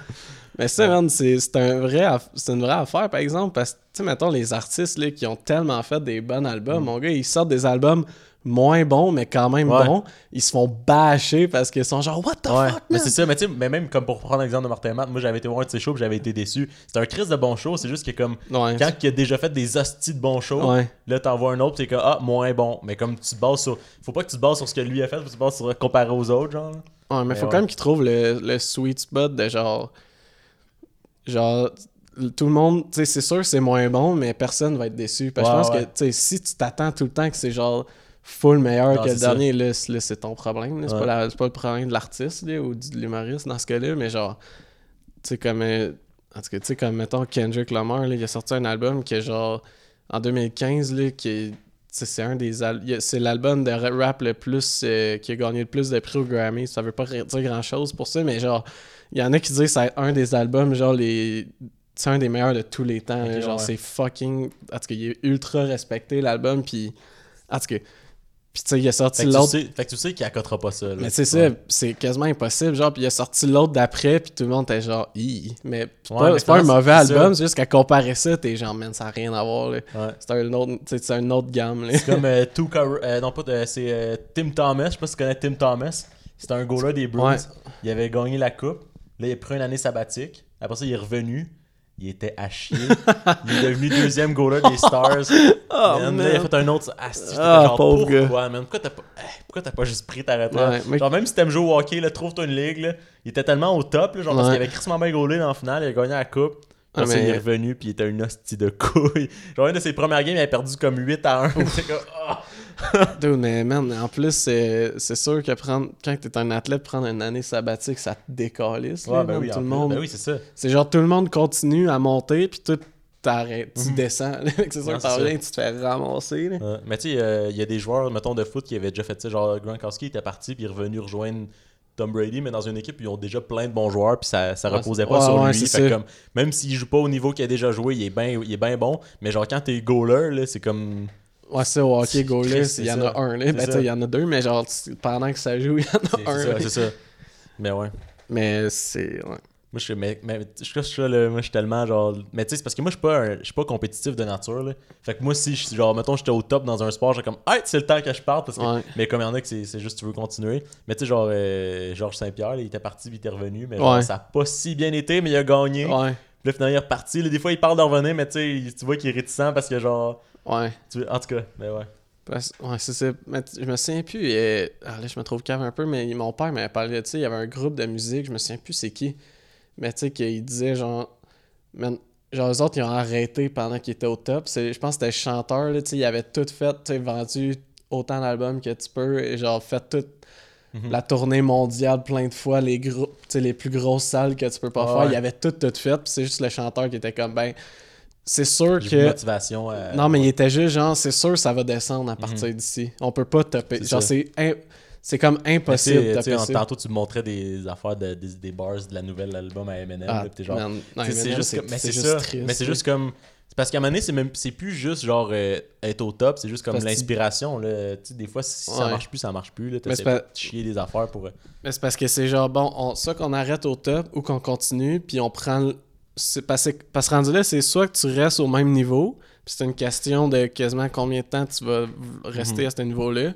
B: Mais ça, man, c'est un vrai une vraie affaire, par exemple, parce que, tu sais, mettons, les artistes là, qui ont tellement fait des bons albums, mon gars, ils sortent des albums moins bons, mais quand même.
A: Ouais.
B: bons. Ils se font bâcher parce qu'ils sont genre, what the
A: Ouais,
B: fuck,
A: mais c'est ça, mais tu sais, mais même comme pour prendre l'exemple de Martin Matt, moi j'avais été voir un de ses shows, j'avais été déçu. C'était un crise de bon show, c'est juste que comme
B: Ouais.
A: quand il a déjà fait des hosties de bons shows, là t'en vois un autre, c'est que ah, moins bon. Mais comme tu te bases sur. Faut pas que tu te bases sur ce que lui a fait, faut que tu te bases sur comparé aux autres, genre.
B: Ouais, mais
A: Mais
B: faut quand même qu'ils trouvent le, le sweet spot de genre. Genre, tout le monde, tu sais, c'est sûr que c'est moins bon, mais personne va être déçu. Parce que
A: Ouais,
B: je pense
A: ouais.
B: que, tu sais, si tu t'attends tout le temps que c'est genre full meilleur
A: Non,
B: que le dernier, là, c'est là, c'est ton problème. C'est pas, la- c'est pas le problème de l'artiste ou de l'humoriste dans ce cas-là, mais genre, tu sais, comme. euh, en tout cas, tu sais, comme mettons Kendrick Lamar, là, il a sorti un album qui est genre. En 2015, là, qui est. C'est un des al- c'est l'album de rap le plus euh, qui a gagné le plus de prix au Grammy. Ça veut pas dire grand chose pour ça, mais genre il y en a qui disent que c'est un des albums genre les c'est un des meilleurs de tous les temps. Genre
A: ouais.
B: c'est fucking en tout cas il est ultra respecté l'album puis en tout cas puis tu sais il a sorti l'autre
A: fait que tu sais qu'il accotera pas ça. là.
B: mais c'est ça, c'est quasiment impossible. Genre, puis il a sorti l'autre d'après, puis tout le monde était genre, Hi. Mais c'est
A: Ouais,
B: pas,
A: mais
B: pas un mauvais album, c'est juste qu'à comparer ça, t'es genre, man, ça n'a rien à voir. là.
A: Ouais.
B: C'est un autre, c'est une autre gamme. Là.
A: C'est comme euh, Tuka, euh, non pas c'est euh, Tim Thomas, je sais pas si tu connais Tim Thomas. C'est un goaler des Bruins.
B: Ouais.
A: Il avait gagné la coupe. Là, il a pris une année sabbatique. Après ça, il est revenu. Il était à chier. il est devenu deuxième goaler des Stars.
B: Oh,
A: Man, il a fait un autre. Ah, j'étais
B: Ah,
A: genre,
B: pauvre
A: pourquoi, man? Pourquoi t'as pas, eh, pourquoi t'as pas juste pris ta retraite?
B: Ouais, mais-
A: Genre, même si t'aimes jouer au hockey, là, trouve-toi une ligue. Là. Il était tellement au top, là, genre, parce qu'il avait crissement bien goalé dans la finale. Il a gagné la coupe. Après
B: Ah,
A: il est revenu, puis il était une hostie de couille. Genre, une de ses premières games, il avait perdu comme 8 à 1. C'est comme, ah.
B: Dude, mais man, en plus, c'est c'est sûr que prendre, quand t'es un athlète, prendre une année sabbatique, ça te décalisse. là,
A: ben oui,
B: tout le monde.
A: Ben oui, c'est ça.
B: C'est genre tout le monde continue à monter, puis tout t'arrêtes, tu descends. c'est sûr
A: Mhm. Non,
B: que tu te fais ramasser. là.
A: Ouais. Mais tu sais, euh, il y a des joueurs, mettons, de foot qui avaient déjà fait ça. Genre, Gronkowski était parti, puis il est revenu rejoindre Tom Brady, mais dans une équipe, ils ont déjà plein de bons joueurs, puis ça, ça
B: Ouais,
A: reposait
B: c'est-
A: pas
B: ouais,
A: sur
B: ouais,
A: lui.
B: c'est
A: Fait comme, même s'il joue pas au niveau qu'il a déjà joué, il est bien il est bien bon. Mais genre, quand t'es goaler, là, c'est comme.
B: Ouais, ça, au hockey, goal là,
A: Christ,
B: il y en
A: c'est
B: a un. Là.
A: C'est
B: Ben, il y en a deux, mais genre, pendant que ça joue, il y en
A: C'est
B: a un.
A: c'est ça, c'est ça. Mais ouais.
B: Mais c'est. Ouais.
A: Moi, je suis, mais, mais, je suis là, moi, je suis tellement genre. Mais tu sais, c'est parce que moi, je suis pas, un- je suis pas compétitif de nature, là. Fait que moi, si, je, genre, mettons, j'étais au top dans un sport, j'ai comme, hey, c'est le temps que je parte. Parce que,
B: Ouais.
A: Mais comme il y en a que c'est juste tu veux continuer. Mais tu sais, genre, euh, Georges Saint-Pierre, il était parti, puis il était revenu. Mais genre,
B: Ouais.
A: ça a pas si bien été, mais il a gagné. Puis
B: Ouais.
A: là, finalement, il est reparti. Là, des fois, il parle de revenir, mais tu sais, tu vois qu'il est réticent parce que, genre.
B: Ouais.
A: Tu... En tout cas, mais ouais.
B: Parce- ouais, c'est ça. Je me souviens plus. euh, ah, là, je me trouve cave un peu, mais mon père m'avait parlé de ça. Il y avait un groupe de musique, je me souviens plus c'est qui. Mais tu sais, qu'il disait genre. Man, genre, eux autres, ils ont arrêté pendant qu'ils étaient au top. C'est- Je pense que c'était le chanteur, là, tu sais, ils avaient tout fait, tu sais, vendu autant d'albums que tu peux, et genre, fait toute
A: Mhm.
B: la tournée mondiale plein de fois, les sais, les plus grosses salles que tu peux pas faire.
A: ouais.
B: Ils avaient tout, tout fait, puis c'est juste le chanteur qui était comme, ben, c'est sûr que.
A: motivation.
B: Non, mais il était juste genre, c'est sûr, ça va descendre à partir d'ici. On peut pas topper.
A: Mhm. C'est
B: Genre, c'est c'est comme impossible
A: tu sais,
B: ça.
A: tantôt, tu me montrais des affaires, de, des, des bars de la nouvelle album à Eminem.
B: Ah,
A: c'est juste comme- mais c'est
B: juste
A: ça
B: triste,
A: mais c'est juste comme parce qu'à un moment donné c'est même c'est plus juste genre euh, être au top c'est juste comme l'inspiration là des fois si ça
B: Ouais.
A: marche plus ça marche plus là t'essaies
B: pas-
A: de chier des affaires pour euh,
B: Mais c'est parce que c'est genre, bon, on, soit qu'on arrête au top ou qu'on continue, puis on prend. c'est Parce que, parce que rendu là, c'est soit que tu restes au même niveau, puis c'est une question de quasiment combien de temps tu vas rester
A: Mhm.
B: à ce niveau-là,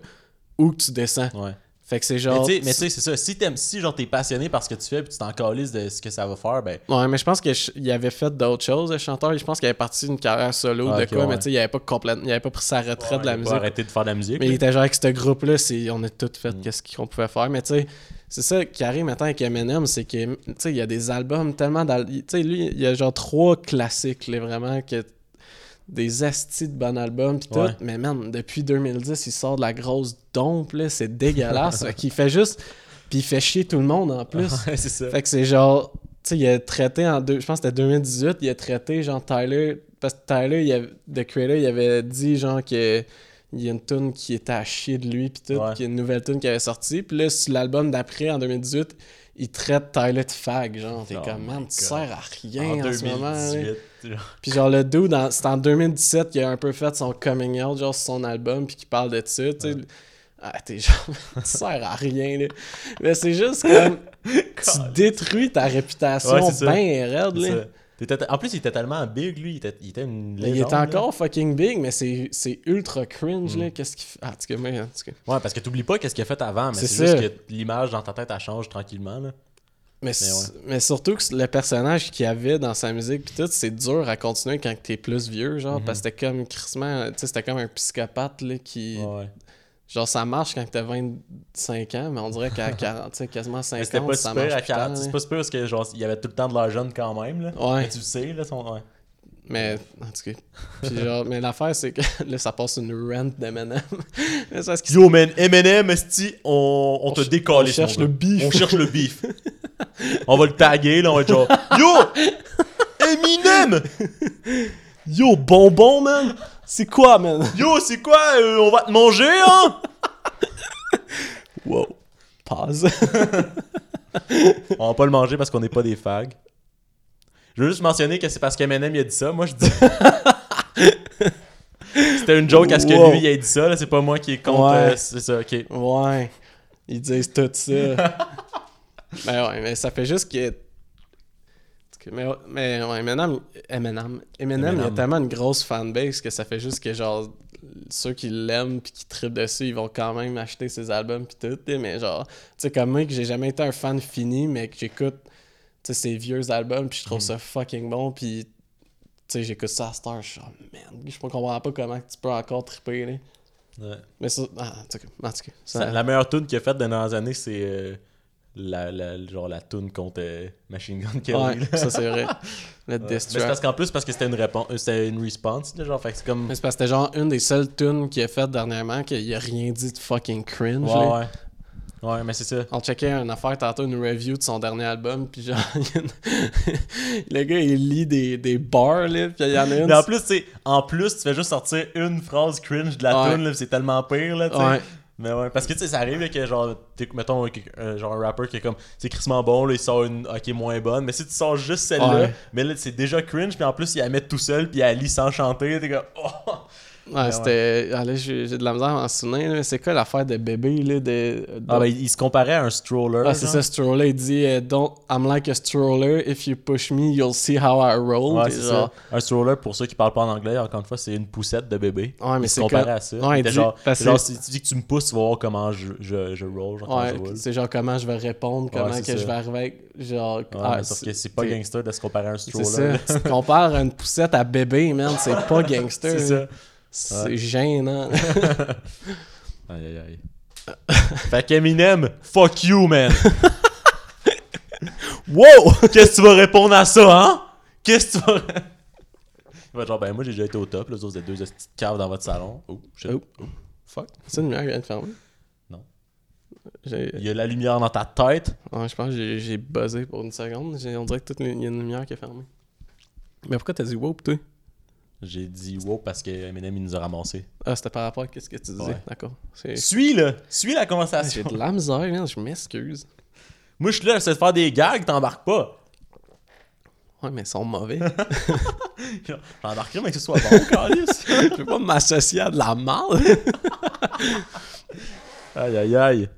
B: ou que tu descends.
A: ouais
B: Fait que c'est genre.
A: mais tu sais, c'est ça. Si t'aimes, si genre t'es passionné par ce que tu fais puis tu t'en calisses de ce que ça va faire, ben.
B: Ouais, mais je pense qu'il avait fait d'autres choses, le chanteur. Je pense qu'il avait parti d'une carrière solo
A: Ah,
B: de quoi,
A: ouais.
B: mais tu sais, il avait pas complètement. Il avait pas pris sa retraite de la
A: il
B: musique.
A: arrêté de faire de la musique.
B: Mais il était genre avec ce groupe-là, on a tout fait
A: Mm.
B: qu'est-ce qu'on pouvait faire. Mais tu sais, c'est ça qui arrive maintenant avec Eminem, c'est que, tu sais, il y a des albums tellement... Tu sais, lui, il y a genre trois classiques, là, vraiment, que des astis de bons albums pis tout. Mais man, depuis 2010, il sort de la grosse dompe, là, c'est dégueulasse. fait qu'il fait juste... Puis il fait chier tout le monde, en plus.
A: Ouais, c'est ça.
B: Fait que c'est genre, tu sais, il a traité en deux, je pense que c'était 2018, il a traité genre Tyler, parce que Tyler, il avait, The Creator, il avait dit genre que il y a une tune qui était à chier de lui pis tout, qu'il y a une nouvelle tune qui avait sorti, puis là sur l'album d'après en 2018, il traite Tyler de fag, genre, t'es
A: Oh
B: comme man, tu sers à rien
A: en
B: en, ce moment.
A: 2018. genre.
B: Puis genre le dude, c'était en 2017 qu'il a un peu fait son coming out, genre sur son album, puis qu'il parle de ça, tu sais. Ah, t'es genre, tu sers à rien, là. Mais c'est juste comme, tu détruis ta réputation
A: Ouais, c'est
B: bien raide,
A: C'est
B: là.
A: T'étais- En plus, il était tellement big, lui. Il était, il était une
B: Il est
A: là.
B: encore fucking big, mais c'est ultra cringe,
A: Mm.
B: là. Qu'est-ce qu'il fait? Ah, en tout cas.
A: Ouais, parce que t'oublies pas qu'est-ce qu'il a fait avant, mais
B: C'est
A: juste que l'image dans ta tête, elle change tranquillement, là.
B: Mais,
A: ouais.
B: mais surtout que le personnage qu'il y avait dans sa musique pis tout, c'est dur à continuer quand t'es plus vieux, genre,
A: Mhm.
B: parce que c'était comme crissement, tu sais, c'était comme un psychopathe, là, qui...
A: Ouais.
B: Genre, ça marche quand t'as 25 ans, mais on dirait qu'à 40, tu sais, quasiment
A: Mais
B: 50,
A: c'était pas
B: ça marche
A: à
B: plus tant,
A: 40.
B: là.
A: C'est pas super parce que, genre, il y avait tout le temps de l'air jeune quand même, là.
B: Ouais.
A: Mais tu le sais, là, son. Ouais.
B: Mais, en tout cas. Puis genre, mais l'affaire, c'est que là, ça passe une rent d'Eminem.
A: Yo, man, Eminem, esti, on, on te
B: ch-
A: décolle.
B: on cherche le beef.
A: On cherche le beef. on va le taguer, là, on va être genre Yo! Eminem!
B: Yo, bonbon, man! C'est quoi, man?
A: Yo, c'est quoi? euh, on va te manger, hein?
B: Wow. Pause.
A: On va pas le manger parce qu'on n'est pas des fags. Je veux juste mentionner que c'est parce qu'Eminem il a dit ça. Moi, je dis. C'était une joke à ce que
B: Wow.
A: lui il a dit ça. là. C'est pas moi qui est contre.
B: Ouais.
A: euh, c'est ça, ok.
B: ouais. Ils disent tout ça. ben ouais, mais ça fait juste que. Mais, mais ouais, Eminem, Eminem, Eminem, il y a tellement une grosse fanbase que ça fait juste que genre ceux qui l'aiment puis qui trippent dessus, ils vont quand même acheter ses albums puis tout, mais genre tu sais comme moi que j'ai jamais été un fan fini mais que j'écoute tu sais ses vieux albums puis je trouve ça fucking bon puis tu sais j'écoute ça à Star, je suis genre man, je comprends pas comment tu peux encore tripper là.
A: Ouais.
B: Mais ça ah, en tout cas, en tout cas, ça-
A: Ça- La meilleure tune qu'il a faite dans les années, c'est euh, la, la, genre la tune contre euh, Machine Gun Kelly.
B: Ouais, ça c'est vrai.
A: Ouais. Mais c'est parce qu'en plus, parce que c'était une réponse, euh, c'était une response, genre, fait c'est comme.
B: Mais c'est parce que c'était genre une des seules tunes qu'il a faites dernièrement qu'il a rien dit de fucking cringe.
A: Ouais, ouais. Ouais, mais c'est ça.
B: On checkait une affaire tantôt, une review de son dernier album, puis genre, le gars il lit des, des bars, là, puis il y en a une.
A: Mais en plus, tu sais, en plus, tu fais juste sortir une phrase cringe de la
B: Ouais.
A: tune, c'est tellement pire, là, tu. Mais ouais, parce que tu sais, ça arrive là, que genre, t'es- mettons, un- un- genre un rapper qui est comme, c'est crissement bon, là, il sort une, ok, moins bonne, mais si tu sors juste celle-là,
B: Ouais.
A: mais là, c'est déjà cringe, puis en plus, il la met tout seul, puis elle lit sans chanter, t'es comme, oh!
B: Ouais, c'était. Ah, j'ai de la misère à m'en souvenir, là. C'est quoi l'affaire de bébé, là? De,
A: Ah, ben, il, se comparait à un stroller.
B: Ah, c'est ça, stroller. Il dit euh, Don't, I'm like a stroller. If you push me, you'll see how I roll.
A: Ouais,
B: genre-
A: ça. Un stroller, pour ceux qui parlent pas en anglais, encore une fois, c'est une poussette de bébé.
B: Ouais, mais
A: il se
B: c'est comme-
A: à ça.
B: Ouais, dit-
A: genre, genre, si tu dis que tu me pousses, tu vas voir comment je, je, je roll, genre,
B: Ouais, c'est genre comment je vais répondre, comment que
A: ça.
B: je vais arriver avec. Genre.
A: Ouais,
B: ah,
A: mais sauf que c'est pas gangster de se comparer à un
B: C'est
A: stroller.
B: ça. Tu compares à une poussette à bébé, man. C'est pas gangster.
A: c'est ça.
B: C'est gênant.
A: Aïe aïe aïe. fait qu'Eminem, fuck you, man.
B: wow!
A: Qu'est-ce que tu vas répondre à ça, hein? Qu'est-ce que tu vas. Il va être genre, ben moi j'ai déjà été au top, là, vous êtes deux petites caves dans votre salon. Oh, shit.
B: Oh.
A: Oh, fuck.
B: C'est une lumière qui vient de fermer?
A: Non. Il y a la lumière dans ta tête?
B: Ouais, je pense que j'ai- buzzé pour une seconde. On dirait que toute il y a une lumière qui est fermée. Mais pourquoi t'as dit wow, toi?
A: J'ai dit wow parce que Eminem il nous a ramassé.
B: Ah, c'était par rapport à ce que tu disais.
A: Ouais.
B: D'accord. C'est-
A: Suis là, suis la
B: J'ai
A: conversation.
B: de la misère, man. Je m'excuse.
A: Moi je suis là, j'essaie de faire des gags, t'embarques pas.
B: Ouais, mais ils sont mauvais.
A: J'embarquerai, mais que ce soit bon, calice.
B: Je peux pas m'associer à de la merde.
A: Aïe aïe aïe.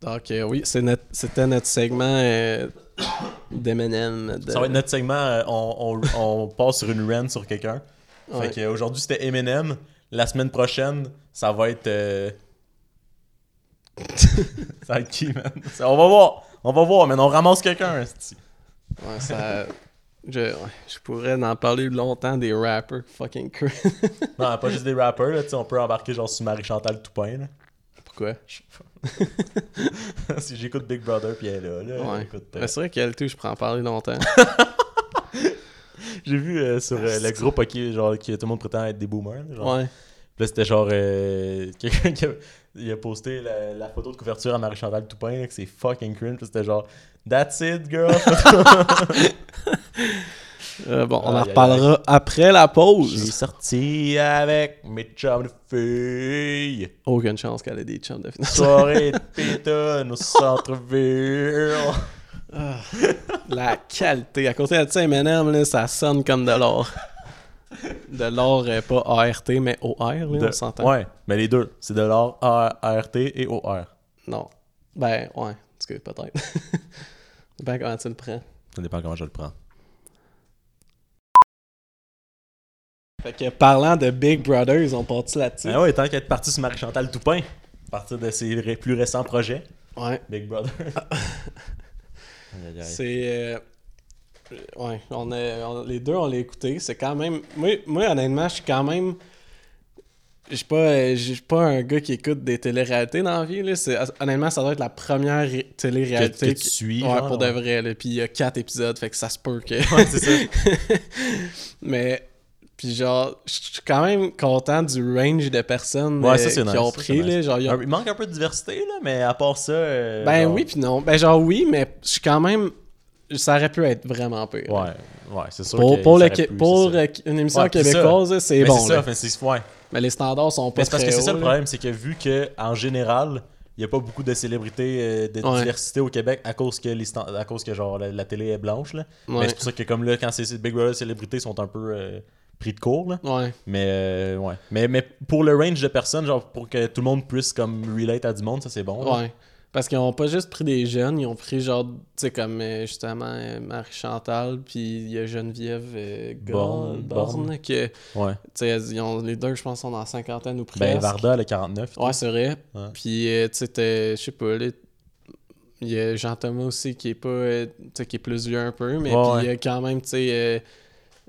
B: Donc, euh, oui, c'est notre- c'était notre segment euh, d'Eminem. de-
A: Ça va être notre segment, euh, on, on, on passe sur une run sur quelqu'un.
B: Ouais.
A: Fait qu'aujourd'hui c'était Eminem. La semaine prochaine, ça va être. euh, Ça va être qui, man? Ça- On va voir. On va voir, mais on ramasse quelqu'un, esti.
B: Ouais, ça. Je, ouais, je pourrais en parler longtemps des rappers fucking cringe.
A: Non, pas juste des rappers, là, tu sais, on peut embarquer genre sur Marie-Chantal Toupin, là.
B: Pourquoi?
A: si j'écoute Big Brother puis elle est là, là,
B: Ouais.
A: euh,
B: c'est vrai qu'elle tout, je pourrais en parler longtemps.
A: j'ai vu euh, sur euh, le groupe ok, genre que tout le monde prétend être des boomers, genre.
B: ouais.
A: Puis là, c'était genre quelqu'un qui a, il a posté la, la photo de couverture à Marie-Chantal Toupin, là, que c'est fucking cringe, puis c'était genre That's it, girl.
B: Euh, bon, on en reparlera après la
A: J'ai
B: pause.
A: sorti avec mes chums de filles.
B: Aucune chance qu'elle ait des chums de finale.
A: Soirée de pétonne au centre-ville.
B: La qualité. À côté de ça, M&M, là, ça sonne comme de l'or. De l'or, pas ART, mais OR, là,
A: De-
B: on s'entend.
A: Ouais, mais les deux. C'est de l'or ART et OR.
B: Non. Ben, ouais. Parce que peut-être. ben, comment tu le prends?
A: Ça dépend comment je le prends.
B: Fait que parlant de Big Brother, ils ont parti là-dessus?
A: Ah ouais, tant qu'être parti sur Marie-Chantal Toupin, à partir de ses ré- plus récents projets,
B: Ouais.
A: Big Brother.
B: C'est. euh, Ouais, on on- les deux, on l'a écouté. C'est quand même. Moi, moi, honnêtement, je suis quand même. Je suis pas, euh, je suis pas un gars qui écoute des téléréalités dans la vie. Là. C'est- Honnêtement, ça doit être la première ré- télé-réalité
A: Que- que tu suis,
B: Ouais,
A: genre,
B: pour de
A: ouais.
B: vrai. là. Puis il y a quatre épisodes, fait que ça se peut que.
A: Ouais, c'est ça.
B: Mais. Puis genre, je suis quand même content du range de personnes
A: Ouais,
B: euh,
A: ça,
B: qui
A: nice,
B: ont pris. là.
A: nice.
B: Genre, ont-
A: Il manque un peu de diversité, là, mais à part ça. euh,
B: Ben
A: genre-
B: oui, puis non. Ben genre oui, mais je suis quand même. Ça aurait pu être vraiment pire.
A: Ouais, ouais, c'est sûr.
B: Pour,
A: que
B: pour,
A: ça
B: le,
A: aurait pu,
B: pour
A: c'est ça.
B: euh, une émission
A: Ouais,
B: québécoise, c'est
A: Mais
B: bon.
A: c'est ça,
B: là.
A: enfin, c'est ouais.
B: Mais les standards sont pas
A: Mais c'est parce
B: très
A: que c'est ça le problème, c'est que vu que en général, il n'y a pas beaucoup de célébrités de
B: Ouais.
A: diversité au Québec à cause que les à cause que genre la, la télé est blanche là.
B: Ouais.
A: Mais c'est pour ça que comme là quand c'est c'est Big Brother célébrités sont un peu euh, pris de court là.
B: Ouais.
A: Mais euh, ouais. Mais, mais pour le range de personnes, genre pour que tout le monde puisse comme relate à du monde, ça c'est bon. là.
B: Ouais. Parce qu'ils ont pas juste pris des jeunes, ils ont pris genre, tu sais, comme euh, justement euh, Marie-Chantal, puis il y a Geneviève euh,
A: Borne,
B: Borne,
A: Borne.
B: que, tu
A: Ouais.
B: sais, ils ont, les deux, je pense, sont dans la cinquantaine ou presque.
A: Ben Varda elle a 49.
B: Ouais, c'est vrai.
A: Ouais.
B: Puis, euh, tu sais, je sais pas, il y a Jean-Thomas aussi qui est pas, euh, tu sais, qui est plus vieux un peu, mais puis il y a quand même, tu sais,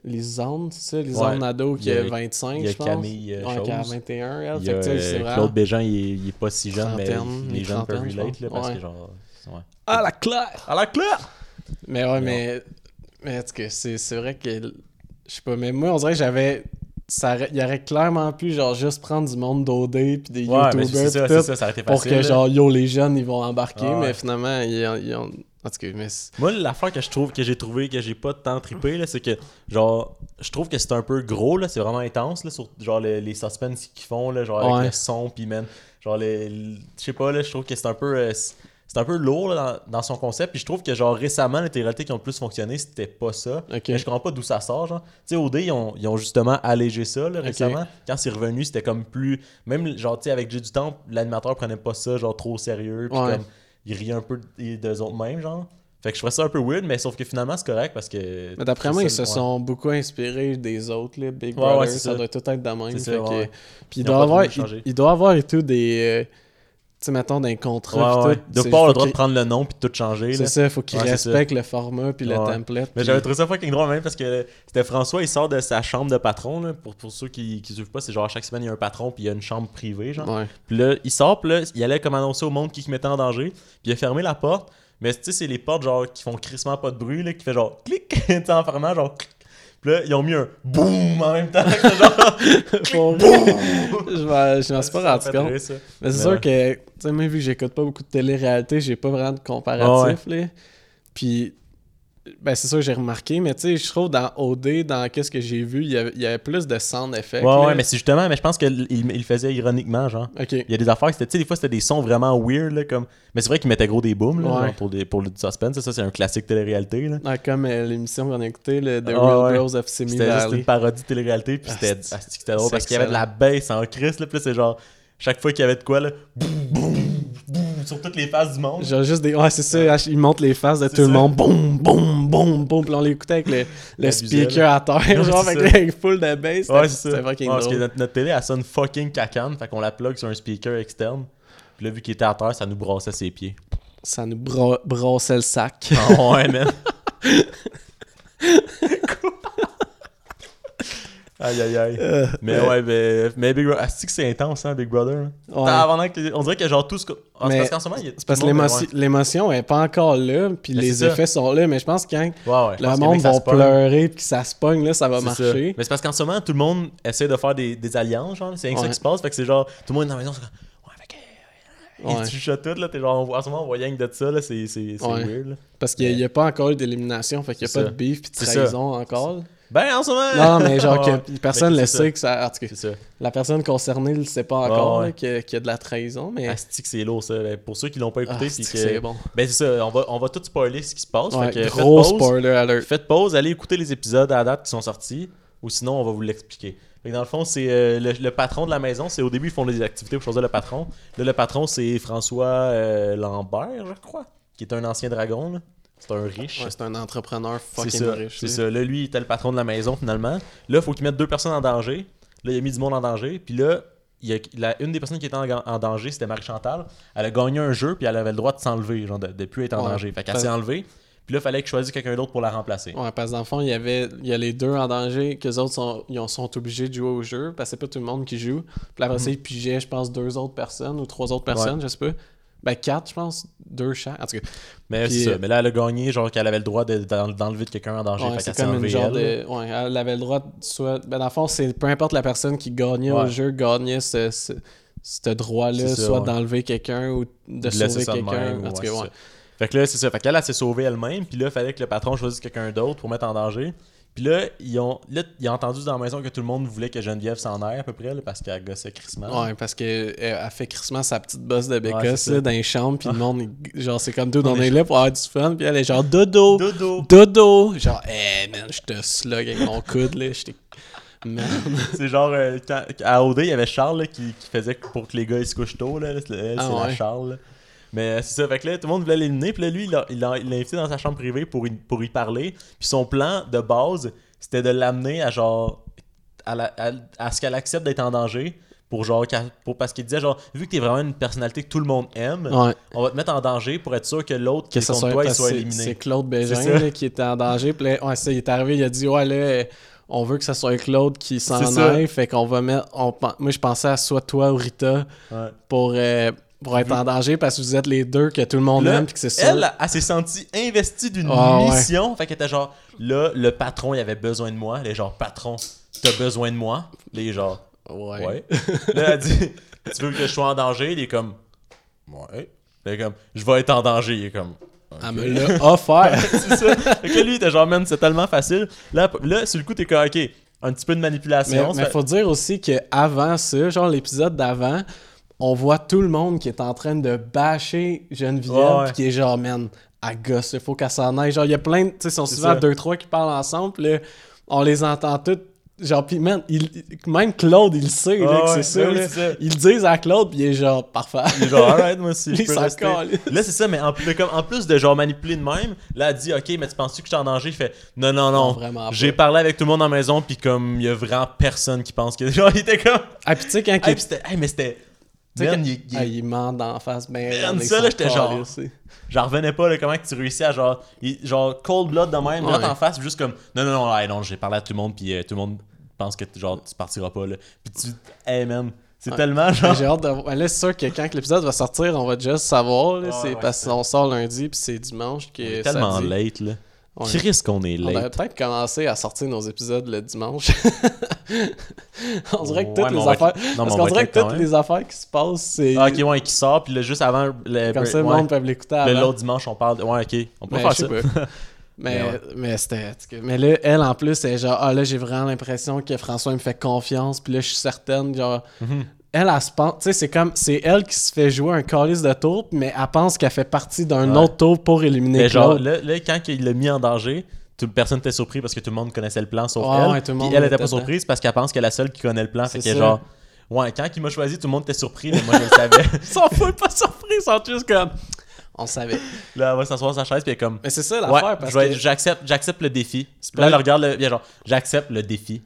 B: euh, Lisanne, c'est ça,
A: Ouais.
B: Lisanne Nadeau qui a
A: a-
B: 25,
A: il y a
B: je pense.
A: Camille, euh,
B: ouais, qui a
A: Chose.
B: 21, elle.
A: Il y a
B: tu sais,
A: euh. Claude il est, il est pas si jeune, mais les
B: une
A: jeunes peuvent
B: je
A: relate là,
B: pense.
A: parce
B: Ouais.
A: que genre.
B: Ah, la claire!
A: À la claire!
B: Mais ouais, mais. Mais c'est vrai que. Je sais pas, mais moi, on dirait que j'avais. ça Il y aurait clairement pu, genre, juste prendre du monde d'OD puis des YouTubers
A: ça, ça, ça
B: pour que, genre, yo, les jeunes, ils vont embarquer,
A: Ah
B: mais finalement, ils ont- En tout cas, mais. c'est-
A: Moi, l'affaire que je trouve que j'ai trouvé que j'ai pas tant trippé, là, c'est que, genre, je trouve que c'est un peu gros, là, c'est vraiment intense, là, sur, genre, les, les suspens qu'ils font, là, genre, avec le son, pis man, genre, les, les- je sais pas, là, je trouve que c'est un peu, euh, c'est un peu lourd, là, dans, dans son concept, puis je trouve que, genre, récemment, les téléréalités qui ont le plus fonctionné, c'était pas ça. Mais je comprends pas d'où ça sort, genre. Tu sais, OD, ils ont, ils ont justement allégé ça, là, récemment. Quand c'est revenu, c'était comme plus, même, genre, tu sais, avec Jay du Temple, l'animateur prenait pas ça, genre, trop au sérieux, puis
B: Ouais.
A: comme, il riait un peu d'eux autres mêmes, genre. Fait que je trouvais ça un peu weird, mais sauf que finalement, c'est correct parce que.
B: Mais d'après moi, ils se sont beaucoup inspirés des autres, les Big
A: Ouais,
B: Brother.
A: ouais,
B: ça,
A: ça.
B: doit tout être de même.
A: Ça,
B: que-
A: ouais.
B: Puis il
A: Ils
B: doit avoir, il, il doit avoir et tout des. euh, sais, mettons, d'un contrat.
A: Ouais, ouais.
B: c'est-
A: pas avoir le droit de
B: qu'il-
A: prendre le nom puis de tout changer,
B: C'est ça, il faut
A: Ouais, ça.
B: respectent le format puis le template.
A: Mais j'avais trouvé ça fucking drôle même parce que c'était François, il sort de sa chambre de patron, là. Pour, pour ceux qui, qui suivent pas, c'est genre à chaque semaine, il y a un patron puis il y a une chambre privée, genre. Puis là, il sort, puis là, il allait comme annoncer au monde qui se mettait en danger. Puis il a fermé la porte. Mais tu sais, c'est les portes genre qui font crissement pas de bruit, là, qui fait genre clic, tu sais, en fermant, genre clic. Puis là, ils ont mis un boum en même temps. genre.
B: Vrai, je m'en suis pas rendu compte.
A: rire.
B: Mais c'est sûr que, tu sais, moi, vu que j'écoute pas beaucoup de télé-réalité, j'ai pas vraiment de comparatif, là. Puis, ben, c'est sûr que j'ai remarqué, mais tu sais, je trouve dans OD, dans qu'est-ce que j'ai vu, il y avait, il y avait plus de sound effects.
A: Ouais,
B: là.
A: ouais, mais c'est justement, mais je pense qu'il il le faisait ironiquement, genre. Il y a des affaires, c'était, tu sais, des fois c'était des sons vraiment weird, là, comme. Mais c'est vrai qu'il mettait gros des booms, là,
B: Ouais.
A: genre, pour, des, pour le suspense. Ça, c'est un classique télé-réalité, là.
B: Ah, comme euh, l'émission qu'on a écouté, le The
A: Ah,
B: Real
A: ouais.
B: Girls of Simi
A: C'était juste une parodie télé-réalité, puis
B: Ah,
A: c'était, ah, c'était drôle parce qu'il y avait de la baisse en crise, là, puis c'est genre, chaque fois qu'il y avait de quoi, là, boum, boum, boum, sur toutes les faces du monde.
B: Genre juste des. Ouais, c'est ça, ils montrent les faces de tout le monde. Boum, boum, boum, boum. Puis on l'écoutait avec le, speaker à terre, genre avec les full de bass.
A: Ouais, c'est ça.
B: fucking
A: Ouais, parce que notre, notre télé, elle sonne fucking cacane, fait qu'on la plug sur un speaker externe. Puis là, vu qu'il était à terre, ça nous brassait ses pieds.
B: Ça nous bra- brassait le sac.
A: Ah ouais, man. aïe, aïe, aïe.
B: Euh,
A: Mais ouais, mais, mais Big Brother, que c'est intense, hein, Big Brother. hein?
B: Ouais.
A: Tabarnak, on dirait que genre tout ce que. Ah, c'est parce qu'en ce moment, il y a.
B: C'est parce que l'émotion-
A: mais
B: l'émotion est pas encore là, puis
A: Mais
B: les
A: ça.
B: effets sont là, mais je pense que quand
A: Ouais, pense
B: le monde
A: que
B: va pleurer puis que ça se pogne, là, ça va
A: ça.
B: marcher.
A: Mais c'est parce qu'en ce moment, tout le monde essaie de faire des, des alliances, genre. C'est rien que ça qui se passe. Fait que c'est genre, tout le monde est dans la maison, c'est. Ouais, que. Et tu chuchotes tout, là. T'es genre, en ce moment, on voit rien que de ça, là. C'est
B: Ouais.
A: weird, là.
B: Parce qu'il n'y a, pas encore eu d'élimination, fait qu'il n'y a pas
A: ça.
B: de beef puis de trahison encore.
A: Ben, en ce moment.
B: Non, mais genre que personne
A: Mais
B: le
A: c'est
B: sait que ça. En tout cas,
A: ça.
B: la personne concernée ne le sait pas encore
A: Ouais, ouais.
B: là, qu'il y a- qu'il y a de la trahison, mais.
A: Asti que c'est lourd, ça? Ben, Pour ceux qui l'ont pas
B: Ah,
A: écouté,
B: c'est
A: puis
B: que
A: que.
B: c'est bon?
A: Ben, c'est ça. On va, on va tout spoiler ce qui se passe.
B: Ouais,
A: fait que
B: gros
A: faites pause.
B: spoiler alert.
A: Faites pause, allez écouter les épisodes à la date qui sont sortis, ou sinon on va vous l'expliquer. Dans le fond, c'est euh, le, le patron de la maison. C'est au début, ils font des activités pour choisir le patron. Là, le patron, c'est François euh, Lambert, je crois, qui est un ancien dragon. là. C'est un riche.
B: Ouais, c'est un entrepreneur fucking
A: ça.
B: riche.
A: C'est
B: là.
A: ça. Là, lui, il était le patron de la maison finalement. Là, il faut qu'il mette deux personnes en danger. Là, il a mis du monde en danger. Puis là, il a, la- une des personnes qui était en, en danger, c'était Marie-Chantal. Elle a gagné un jeu, puis elle avait le droit de s'enlever, genre de, de plus être en
B: Ouais.
A: danger. Fait qu'elle s'est enlevée. Puis là, il fallait qu'il choisisse quelqu'un d'autre pour la remplacer.
B: Ouais, parce que dans le fond, il y avait il y a les deux en danger, que les autres sont, ils ont- sont obligés de jouer au jeu, parce que c'est pas tout le monde qui joue. Puis après ça,
A: Mhm.
B: pigeaient, je pense, deux autres personnes ou trois autres personnes, je sais pas. Ben, quatre, je pense, deux chaque. En tout cas,
A: Mais
B: Puis,
A: c'est
B: euh,
A: ça. Mais là, elle a gagné, genre qu'elle avait le droit de- d'en- d'enlever de quelqu'un en danger.
B: ouais, c'est comme une genre
A: elle.
B: de. Ouais, elle avait le droit de soit. Ben, dans le fond, c'est peu importe la personne qui gagnait au
A: Ouais.
B: jeu, gagnait ce, ce, ce droit-là,
A: ça,
B: soit d'enlever quelqu'un ou de,
A: laisser
B: sauver
A: ça de
B: quelqu'un. En tout cas, ouais.
A: ça. Fait que là, c'est ça. Fait qu'elle, elle s'est sauvée elle-même. Puis là, il fallait que le patron choisisse quelqu'un d'autre pour mettre en danger. Puis là, ils ont, là, ils ont entendu dans la maison que tout le monde voulait que Geneviève s'en aille à peu près, là, parce qu'elle gossait crissement.
B: Ouais, parce qu'elle a fait crissement sa petite bosse de
A: Ouais,
B: là, dans les chambres, puis le monde, il- genre, c'est comme deux, on
A: On est
B: là pour avoir du fun, puis elle est genre dodo,
A: Dodo!
B: dodo, genre, eh man, je te slug avec mon coude, là, j'étais.
A: C'est genre, euh, quand, à OD, il y avait Charles là, qui, qui faisait pour que les gars ils se couchent tôt. Là, c'est elle,
B: Ah ouais.
A: Charles. Mais euh, c'est ça. Fait que là, tout le monde voulait l'éliminer. Puis là, lui, il l'a il l'a- il l'a invité dans sa chambre privée pour y, pour y parler. Puis son plan de base, c'était de l'amener à genre. à, la- à- à ce qu'elle accepte d'être en danger. Pour genre. Pour, parce qu'il disait genre, vu que t'es vraiment une personnalité que tout le monde aime,
B: Ouais,
A: on va te mettre en danger pour être sûr que l'autre qui
B: que
A: est contre
B: soit,
A: toi, il soit
B: c'est-
A: éliminé.
B: c'est Claude Bégin là, qui était en danger, puis là, ouais, ça, il est arrivé, il a dit, ouais, là, on veut que ça soit Claude qui s'en aille, fait qu'on va mettre, on, moi je pensais à soit toi ou Rita
A: Ouais.
B: pour, euh, pour être en danger, parce que vous êtes les deux que tout le monde
A: Là,
B: aime, puis que c'est ça.
A: Elle, elle s'est sentie investie d'une
B: Ah, ouais.
A: mission. Fait qu'elle était genre, là, le patron, il avait besoin de moi. Elle est genre, patron, t'as besoin de moi? Les genre,
B: Ouais.
A: ouais. là, elle dit, tu veux que je sois en danger? Il est comme, ouais. Elle est comme, je vais être en danger. Il est comme,
B: Elle me l'a offert.
A: c'est ça. Fait que lui, il était genre, man, c'est tellement facile. Là, là, sur le coup, t'es comme, ok, un petit peu de manipulation.
B: mais
A: fait-
B: faut dire aussi que avant ça, genre l'épisode d'avant, on voit tout le monde qui est en train de bâcher Geneviève,
A: Ouais, ouais.
B: pis qui est genre, man, à gosse, il faut qu'elle s'en aille. Genre, il y a plein de. Tu sais, ils sont souvent deux, trois qui parlent ensemble, pis là, on les entend toutes. Genre, pis man, il- même Claude, il le sait, là,
A: Ouais,
B: que
A: ouais,
B: c'est ça,
A: oui,
B: là.
A: c'est ça.
B: Ils le disent à Claude, pis il est genre, parfait.
A: Il est genre, alright, moi aussi, je peux rester. Là, c'est ça, mais en, plus- comme, en plus de genre manipuler de même, là, elle dit, ok, mais tu penses-tu que je suis en danger? Il fait, non, non,
B: Non.
A: J'ai parlé avec tout le monde la maison, puis comme, il y a vraiment personne qui pense que. Genre, il était comme.
B: Ah, pis tu sais, quand il.
A: Hey, mais c'était.
B: Tu sais,
A: Man,
B: quand-
A: il- il-
B: Ah, il ment d'en face, ben.
A: Man,
B: raide,
A: ça, là, j'étais genre- J'en revenais pas, là, comment que tu réussis à genre. il- genre, cold blood de même,
B: Ouais.
A: là, en face, juste comme. Non, non, non, hey, non, j'ai parlé à tout le monde, puis euh, tout le monde pense que genre, tu partiras pas, là. Puis tu. Hey, man. C'est
B: Ouais.
A: tellement
B: Mais
A: genre.
B: J'ai hâte de voir. Là, c'est sûr que quand l'épisode va sortir, on va juste savoir. Là,
A: Ouais,
B: c'est
A: ouais,
B: parce qu'on sort lundi puis c'est dimanche que
A: On est tellement late, là. Chris qu'on est
B: On devrait
A: late?
B: peut-être commencer à sortir nos épisodes le dimanche. on dirait que toutes les
A: on être-
B: affaires.
A: non,
B: parce
A: on
B: qu'on dirait que toutes les affaires qui se passent, c'est.
A: Ah, ok, ouais, qui sort, puis là, juste avant. Le,
B: Comme ça, le
A: ouais.
B: monde peut l'écouter
A: Le l'autre dimanche, on parle. de- Ouais, ok. On peut
B: Mais
A: faire
B: je
A: ça.
B: Mais,
A: Mais ouais.
B: mais c'était. Mais là, elle en plus, elle est genre, ah là, j'ai vraiment l'impression que François me fait confiance. Puis là, je suis certaine, genre.
A: Mhm.
B: Elle, elle se pense. Tu sais, c'est comme. C'est elle qui se fait jouer un calice de tour, mais elle pense qu'elle fait partie d'un
A: Ouais.
B: autre tour pour éliminer
A: Mais genre, là, là, quand il l'a mis en danger, toute personne était surpris parce que tout le monde connaissait le plan sauf
B: Ouais,
A: elle.
B: ouais, tout le
A: Puis
B: monde
A: elle était pas surprise parce qu'elle pense qu'elle est la seule qui connaît le plan. Fait
B: C'est
A: que genre. Ouais, quand il m'a choisi, tout le monde était surpris, mais moi je le savais.
B: Ils foutent pas surpris, ils sont juste comme. On savait.
A: Là, elle va s'asseoir sur sa chaise, puis elle est comme.
B: Mais c'est ça
A: Ouais,
B: l'affaire, parce que.
A: j'accepte, j'accepte le défi. Là, elle regarde le. genre, j'accepte le défi.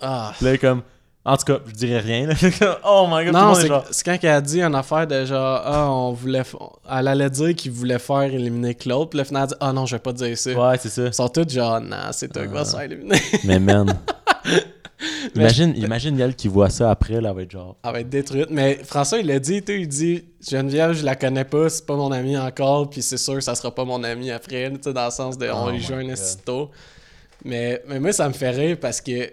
B: Ah.
A: Là, elle est comme. En tout cas, je dirais rien. là. oh my god, le
B: Non, c'est
A: genre.
B: quand elle a dit une affaire de genre, ah, on voulait. f- Elle allait dire qu'il voulait faire éliminer Claude, puis là, finalement, elle a dit, ah non, je vais pas dire ça.
A: Ouais, c'est ça.
B: Ils sont tous genre, non, c'est toi qui vas se faire éliminer.
A: Mais man. imagine, imagine elle qui voit ça après, là, elle va être genre.
B: Elle va être détruite. Mais François, il l'a dit, tu sais, il dit Geneviève, je la connais pas, c'est pas mon ami encore, puis c'est sûr que ça sera pas mon ami après, tu sais, dans le sens de on
A: Oh
B: lui
A: my
B: joue un. Mais, mais moi, ça me fait rire parce que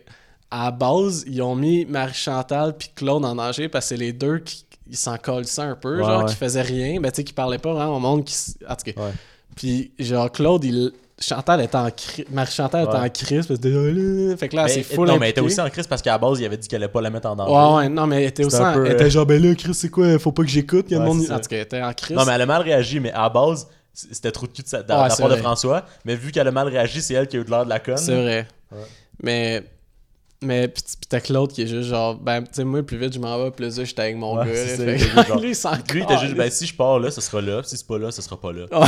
B: à la base, ils ont mis Marie-Chantal puis Claude en danger parce que c'est les deux qui ils s'en ça un peu,
A: Ouais,
B: genre,
A: ouais.
B: qui faisaient rien, ben tu sais, qui parlaient pas vraiment au monde qui. En tout cas.
A: Ouais.
B: Puis genre, Claude, il. Chantal était en crise. Marie-Chantal était
A: Ouais.
B: en crise parce que. Fait que là,
A: Mais-
B: c'est full
A: non, mais elle était aussi en crise parce qu'à la base, il avait dit qu'elle allait pas la mettre en danger.
B: Ouais, ouais, non, mais elle était aussi en-
A: peu,
B: Elle
A: euh,
B: était genre, ben là, Chris, c'est quoi Faut pas que j'écoute. Il y a monde. En tout cas, elle était en crise.
A: Non, mais elle a mal réagi, mais à la base, c'était trop de cul de, sa- de
B: Ouais,
A: la part de. François. Mais vu qu'elle a mal réagi, c'est elle qui a eu de l'air de la conne.
B: C'est vrai.
A: Ouais.
B: Mais. Mais pis pis t'as Claude qui est juste genre, ben, tu sais, moi, plus vite je m'en vais, plus j'étais avec mon
A: Ouais,
B: gars. là. Fait
A: genre-
B: lui, il s'en
A: Lui, il était juste, ben si je pars là, ce sera là. Si c'est pas là, ce sera pas là.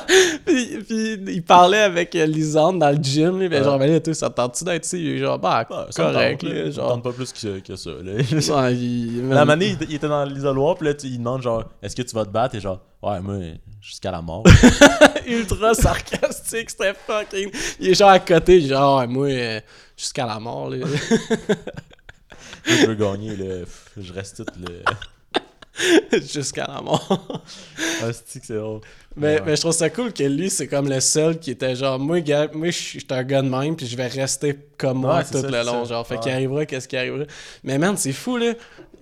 B: puis, puis il parlait avec euh, Lisande dans le gym, là, ben, genre, ben là, toi, ça te tente-tu d'être ici? Il est genre, bah, correct, là, genre.
A: tente pas plus que, que ça. Là.
B: Ouais, il-
A: La manée, il, il était dans l'isoloir, puis là, tu- il demande genre, est-ce que tu vas te battre? Et genre, ouais, moi, jusqu'à la mort.
B: ultra sarcastique, c'était fucking. Il est genre à côté, genre, ouais, moi, euh, jusqu'à la mort, là.
A: Je veux gagner, là. Je reste tout le.
B: jusqu'à la mort.
A: Ah, c'est drôle?
B: Mais,
A: Ouais.
B: mais je trouve ça cool que lui, c'est comme le seul qui était genre, moi, gars, moi je suis un gars de même, puis je vais rester comme moi
A: Ouais,
B: tout
A: ça,
B: le long.
A: ça.
B: Genre, fait
A: Ouais.
B: qu'il arrivera, qu'est-ce qui arrivera? Mais man, c'est fou, là.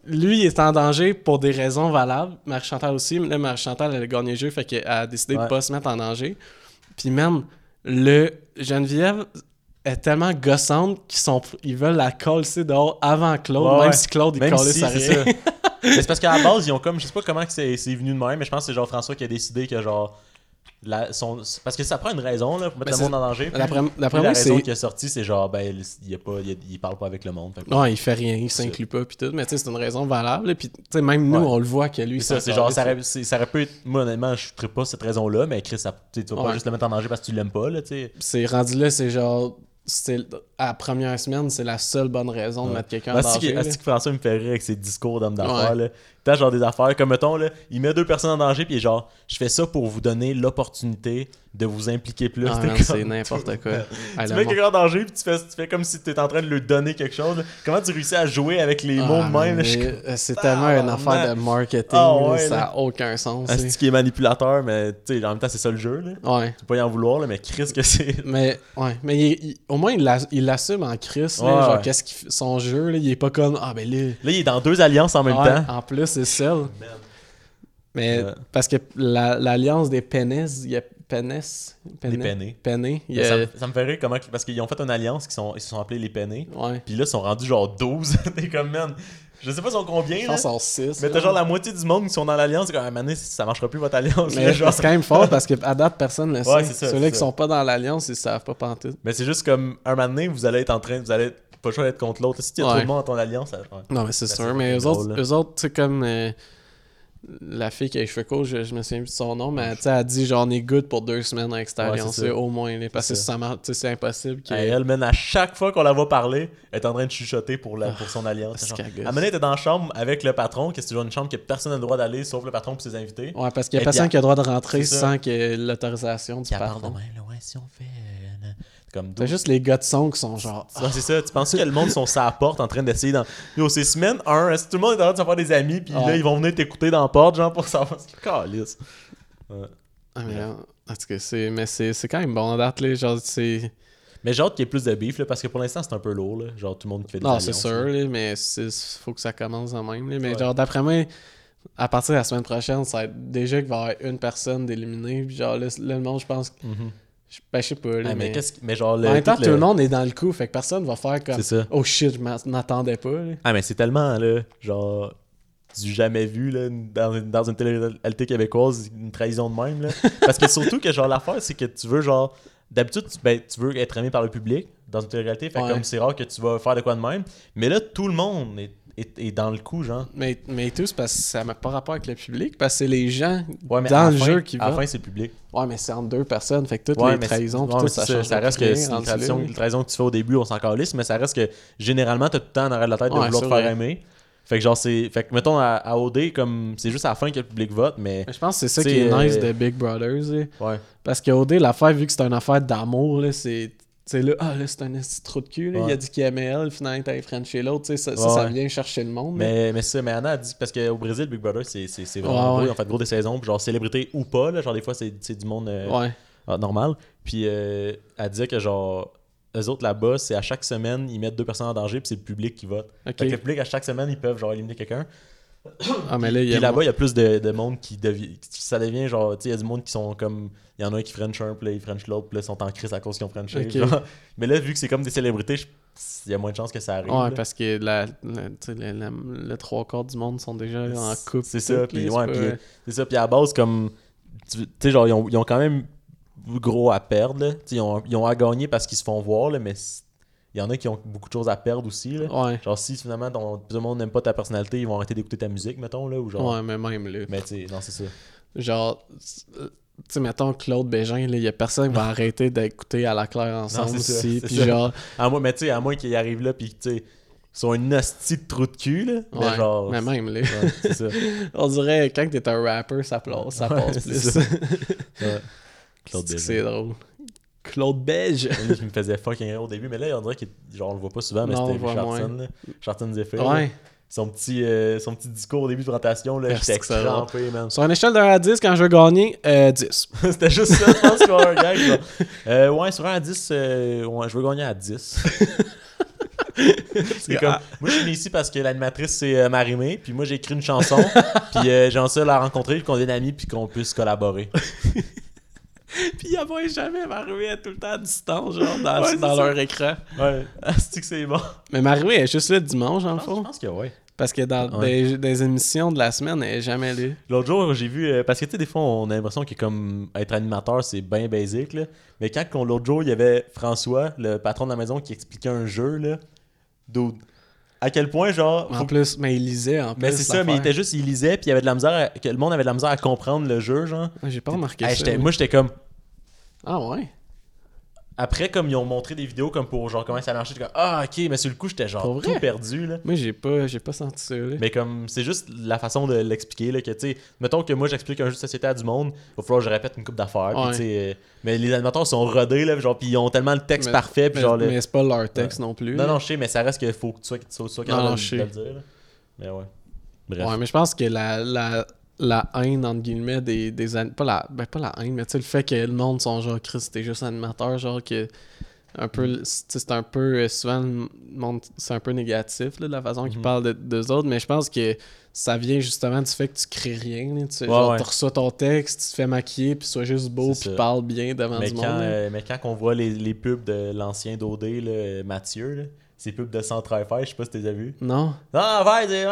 B: Lui, il est en danger pour des raisons valables. Marie-Chantal aussi. Mais là, Marie-Chantal, elle a gagné le jeu, fait qu'elle a décidé de pas se mettre en danger. Puis man, le Geneviève est tellement gossante qu'ils sont ils veulent la coller dehors avant Claude,
A: Ouais,
B: même si Claude il
A: Même
B: collait
A: si,
B: rien.
A: c'est parce qu'à la base, ils ont comme, je sais pas comment que c'est c'est venu de même, mais je pense que c'est genre François qui a décidé que genre. La, son, parce que ça prend une raison là, pour mettre
B: Ben,
A: le monde en danger.
B: D'après d'après
A: la
B: moi,
A: raison
B: c'est
A: qui est sortie, c'est genre, ben, il, il, est pas, il, il parle pas avec le monde. que-
B: Non, il fait rien, il s'inclut pas puis tout, mais tu sais c'est une raison valable puis tu sais même nous
A: Ouais.
B: on le voit que lui
A: C'est ça, c'est genre, ça aurait, ça aurait pu être. Moi, honnêtement, je ne pas cette raison-là, mais Chris, ça, tu vas pas
B: Ouais.
A: juste le mettre en danger parce que tu l'aimes pas, là, tu sais.
B: c'est rendu là, c'est genre c'est à la première semaine, c'est la seule bonne raison de
A: Ouais.
B: mettre quelqu'un en danger.
A: asti que François me fait rire avec ses discours d'homme d'affaires,
B: Ouais.
A: T'as genre des affaires, comme mettons, là, il met deux personnes en danger, puis genre, je fais ça pour vous donner l'opportunité de vous impliquer plus.
B: Ah, c'est n'importe quoi. Ah,
A: Tu mets quelqu'un en danger, puis tu fais, tu fais comme si tu étais en train de lui donner quelque chose. Comment tu réussis à jouer avec les mots
B: Ah,
A: de même?
B: euh, C'est tellement une affaire de marketing,
A: Ah, ouais,
B: ça
A: là.
B: a aucun sens.
A: Asti qui est manipulateur, mais tu sais, en même temps, c'est ça le jeu. Là.
B: c'est- Ouais.
A: Tu peux pas y en vouloir, là, mais Chris, que c'est.
B: Mais, ouais, mais il- il- au moins, il l'a- il l'assume en Chris.
A: Ouais,
B: genre,
A: ouais.
B: qu'est-ce qu'il fait- son jeu, là, il est pas comme Ah, ben là.
A: Là, il est dans deux alliances en même
B: Ouais,
A: temps.
B: En plus, c'est seul. Mais
A: Ouais.
B: parce que la- l'alliance des Pennes, il y a Pennes. Il y
A: Ça,
B: a.
A: me- ça me fait rire comment. Parce qu'ils ont fait une alliance, qui sont, ils se sont appelés les pennés.
B: Ouais.
A: Puis là, ils sont rendus genre 12. T'es comme, man. Je sais pas sont combien,
B: Je pense sont 6.
A: Mais t'as genre la moitié du monde qui sont dans l'alliance. C'est comme, ah, ça marchera plus votre alliance.
B: Mais
A: genre.
B: c'est quand même fort parce qu'à date, personne ne le
A: Ouais,
B: sait.
A: c'est
B: Ceux-là
A: c'est
B: qui sont pas dans l'alliance, ils savent pas pantoute.
A: Mais c'est juste comme, un moment donné, vous allez être en train. Vous allez pas le choix d'être contre l'autre. Si tu
B: Ouais.
A: de monde dans ton alliance, ça. ouais.
B: Non, mais c'est
A: Ben,
B: sûr.
A: c'est
B: Mais eux autres, eux sais, comme euh, la fille qui a les cheveux courts, je, je me souviens plus de son nom, mais elle a dit genre on est good pour deux semaines avec cette
A: Ouais,
B: alliance
A: ça.
B: au moins. là, parce que
A: C'est
B: impossible.
A: Elle, man, à chaque fois qu'on la voit parler, elle est en train de chuchoter pour, la, pour son alliance.
B: c'est
A: Genre, elle était dans la chambre avec le patron, que c'est toujours une chambre que personne n'a le droit d'aller sauf le patron et ses invités.
B: Ouais, parce qu'il y a personne qui a le droit de rentrer sans que l'autorisation du
A: Qui parle de
B: patron.
A: même, là, ouais, si on fait. Là. comme
B: T'as juste les gars de son qui sont genre. ah,
A: c'est ça. Tu penses que le monde sont sur la porte en train d'essayer dans. Yo, c'est semaine 1. Est-ce que tout le monde est en train de se faire des amis? Puis là, ils vont venir t'écouter dans la porte, genre, pour savoir ce qu'ils calissent. Ouais.
B: Ah, mais, euh, en tout cas, c'est, mais c'est, c'est quand même bon en date, là. Genre, c'est.
A: Mais j'ai hâte qu'il y ait plus de beef, là, parce que pour l'instant, c'est un peu lourd, là. Genre, tout le monde qui fait des
B: Non, c'est sûr,
A: là.
B: là, mais c'est, faut que ça commence de même. là. Mais
A: Ouais.
B: genre, d'après moi, à partir de la semaine prochaine, ça va être déjà qu'il va y avoir une personne d'éliminée. Puis genre, là, là, le monde, je pense.
A: Mhm.
B: Je- Ben, je sais pas. là,
A: Ah, mais,
B: mais
A: genre, le,
B: en même temps,
A: tout
B: le... monde est dans le coup. Fait que personne va faire comme.
A: C'est ça.
B: Oh shit, je m'attendais pas. là.
A: Ah, mais c'est tellement, là, genre, du jamais vu, là, dans une, dans une télé-réalité québécoise, une trahison de même, là. Parce que surtout que, genre, l'affaire, c'est que tu veux, genre, d'habitude, tu, ben, tu veux être aimé par le public, dans une télé-réalité. Fait
B: Ouais.
A: comme c'est rare que tu vas faire de quoi de même. Mais là, tout le monde est, est, est dans le coup, genre.
B: Mais, mais tout, c'est parce que ça n'a pas rapport avec le public, parce que c'est les gens
A: Ouais, mais
B: dans le
A: fin-
B: jeu qui
A: À la fin, c'est le public.
B: Ouais, mais c'est entre deux personnes, fait que toutes
A: Ouais,
B: les trahisons,
A: ouais,
B: tout, ça
A: Ça reste que c'est une trahison que tu fais au début, on s'en calisse, mais ça reste que généralement, t'as tout le temps en arrière de la tête de vouloir te faire
B: vrai.
A: aimer. Fait que genre, c'est. Fait que mettons à, à OD, comme c'est juste à la fin que le public vote, mais.
B: Mais je pense que c'est ça qui est nice
A: euh,
B: de Big Brothers, là.
A: Ouais.
B: Parce que OD, l'affaire, vu que c'est une affaire d'amour, là, c'est. Tu sais, là, ah, là, c'est un petit trou de cul, là. Il a dit qu'il aimait elle, finalement, t'as Frenché l'autre, tu sais, ça, ça,
A: Ouais,
B: ça
A: ouais.
B: vient chercher le monde. là.
A: Mais, mais ça, mais Anna a dit, parce qu'au Brésil, Big Brother, c'est c'est- c'est vraiment
B: Ouais,
A: gros. ont fait gros des saisons, puis genre célébrité ou pas, là, genre des fois, c'est c'est du monde euh, ah, normal. Puis euh, elle disait que genre, eux autres là-bas, c'est à chaque semaine, ils mettent deux personnes en danger, puis c'est le public qui vote. Fait que le public, à chaque semaine, ils peuvent genre éliminer quelqu'un.
B: Ah, mais là, il y
A: Puis
B: a.
A: là-bas, il y a plus de, de monde qui devient. Ça devient genre, tu sais, il y a du monde qui sont comme. Il y en a un qui French un, puis là, ils French l'autre, puis là, ils sont en crise à cause qu'ils ont Frenché.
B: Ok.
A: genre. Mais là, vu que c'est comme des célébrités, je- il y a moins de chances que ça arrive.
B: Ouais,
A: là.
B: parce que la, le, trois quarts du monde sont déjà en couple.
A: C'est ça, puis ouais,
B: c'est
A: puis
B: pas-
A: c'est ça, puis à la base, comme. Tu sais, genre, ils ont, ils ont quand même gros à perdre, là. Ils ont, ils ont à gagner parce qu'ils se font voir, là, mais il y en a qui ont beaucoup de choses à perdre aussi, là.
B: Ouais.
A: Genre, si finalement, ton, tout le monde n'aime pas ta personnalité, ils vont arrêter d'écouter ta musique, mettons, là, ou genre.
B: Ouais, mais même là.
A: Mais tu sais, non, c'est ça.
B: Genre, euh, tu sais, mettons Claude Bégin, il y a personne qui va arrêter d'écouter à la claire ensemble
A: ça,
B: aussi. Puis genre,
A: À moins, mais tu sais, à moins qu'ils arrivent là, puis tu sais, ils sont une hostie de trou de cul, là. Mais
B: ouais,
A: genre.
B: mais même là.
A: ouais, ça.
B: On dirait quand t'es un rapper, ça, passe, ça passe plus. C'est drôle. Claude Beige.
A: Qui me faisait fucking rire au début, mais là, on dirait qu'il genre, on le voit pas souvent, mais c'était
B: le voit
A: Charlton, là. Charlton Zephyr.
B: Ouais.
A: Son petit, euh, son petit discours au début de présentation, là, j'étais crampé, man.
B: Sur une échelle de 1 à 10, quand je veux gagner, euh, 10.
A: C'était juste ça, je pense un gag. Euh, ouais, sur 1 à 10, euh, ouais, je veux gagner à 10. c'est comme, moi, je suis venu ici parce que l'animatrice, c'est euh, Marimé, puis moi, j'ai écrit une chanson, puis euh, j'ai envie de la rencontrer, puis qu'on devienne amis, puis qu'on puisse collaborer.
B: Puis il voit jamais est tout le temps à distance, genre, dans,
A: Ouais,
B: dans leur écran.
A: Ouais, c'est que c'est bon.
B: Mais Marie est juste là dimanche, en
A: Je
B: fond.
A: pense que ouais.
B: Parce que dans
A: Ouais.
B: des, des émissions de la semaine, elle est jamais là.
A: L'autre jour, j'ai vu. euh, parce que tu sais, des fois, on a l'impression que comme être animateur, c'est bien basique. Là. Mais quand qu'on- l'autre jour, il y avait François, le patron de la maison, qui expliquait un jeu, là. Dude, à quel point, genre.
B: En
A: faut-
B: plus, mais il lisait en plus.
A: Mais c'est ça, mais il était juste, il lisait, puis il y avait de la misère. à- que le monde avait de la misère à comprendre le jeu, genre.
B: J'ai pas remarqué
A: Hey,
B: ça.
A: moi, j'étais comme.
B: Ah ouais?
A: Après, comme ils ont montré des vidéos comme pour genre comment ça marchait, j'étais comme Ah, ok, mais sur le coup, j'étais genre tout perdu, là.
B: Moi, j'ai pas, j'ai pas senti ça. Là.
A: Mais comme, c'est juste la façon de l'expliquer, là, que tu sais, mettons que moi j'explique un jeu de société à du monde, il va falloir que je répète une coupe d'affaires,
B: Ouais.
A: euh, mais les animateurs sont rodés, là, genre, puis ils ont tellement le texte
B: Mais-
A: parfait, puis
B: mais,
A: genre,
B: mais c'est pas leur texte non plus.
A: non, non, je sais, mais ça reste qu'il faut que tu sois, que tu sois,
B: Non, non,
A: de, de le dire, là. Mais ouais. Bref.
B: Ouais, mais je pense que la, la, la haine, entre guillemets, des, des pas la, ben, pas la haine, mais tu sais, le fait que le monde sont genre, Chris, t'es juste animateur, genre que. Un peu, c'est un peu, euh, souvent, le monde, c'est un peu négatif, là, de la façon qu'ils
A: Mhm.
B: parlent de- d'eux autres, mais je pense que ça vient justement du fait que tu crées rien, là, tu sais,
A: Ouais,
B: genre,
A: ouais.
B: tu reçois ton texte, tu te fais maquiller, puis sois juste beau, puis parle bien devant
A: mais,
B: du
A: quand,
B: monde.
A: euh, mais quand on voit les, les pubs de l'ancien d'OD, là, euh, Mathieu, là, ces pubs de Centre Fi, je sais pas si tu les as vus.
B: Non?
A: Non, c'est-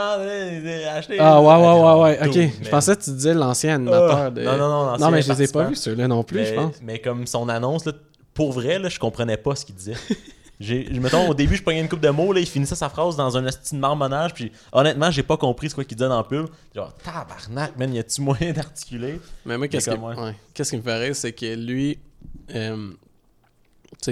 A: acheter.
B: Ah, ouais, ouais, ouais, ouais, ok. Je pensais que tu disais l'ancien animateur
A: Ah,
B: de.
A: Non, non, non,
B: Non, mais je
A: l'ancien
B: les ai pas vus, ceux-là non plus,
A: mais,
B: je pense.
A: mais comme son annonce, là, pour vrai, là, je comprenais pas ce qu'il disait. J'ai, mettons, au début, je prenais une coupe de mots, là, il finissait sa phrase dans un esti de marmonnage, puis honnêtement, j'ai pas compris ce qu'il disait dans le pub. Genre, tabarnak, man, y a-tu moyen d'articuler?
B: Mais moi, qu'est-ce qui,
A: ouais.
B: ouais. qu'est-ce qui me ferait, c'est que lui, euh,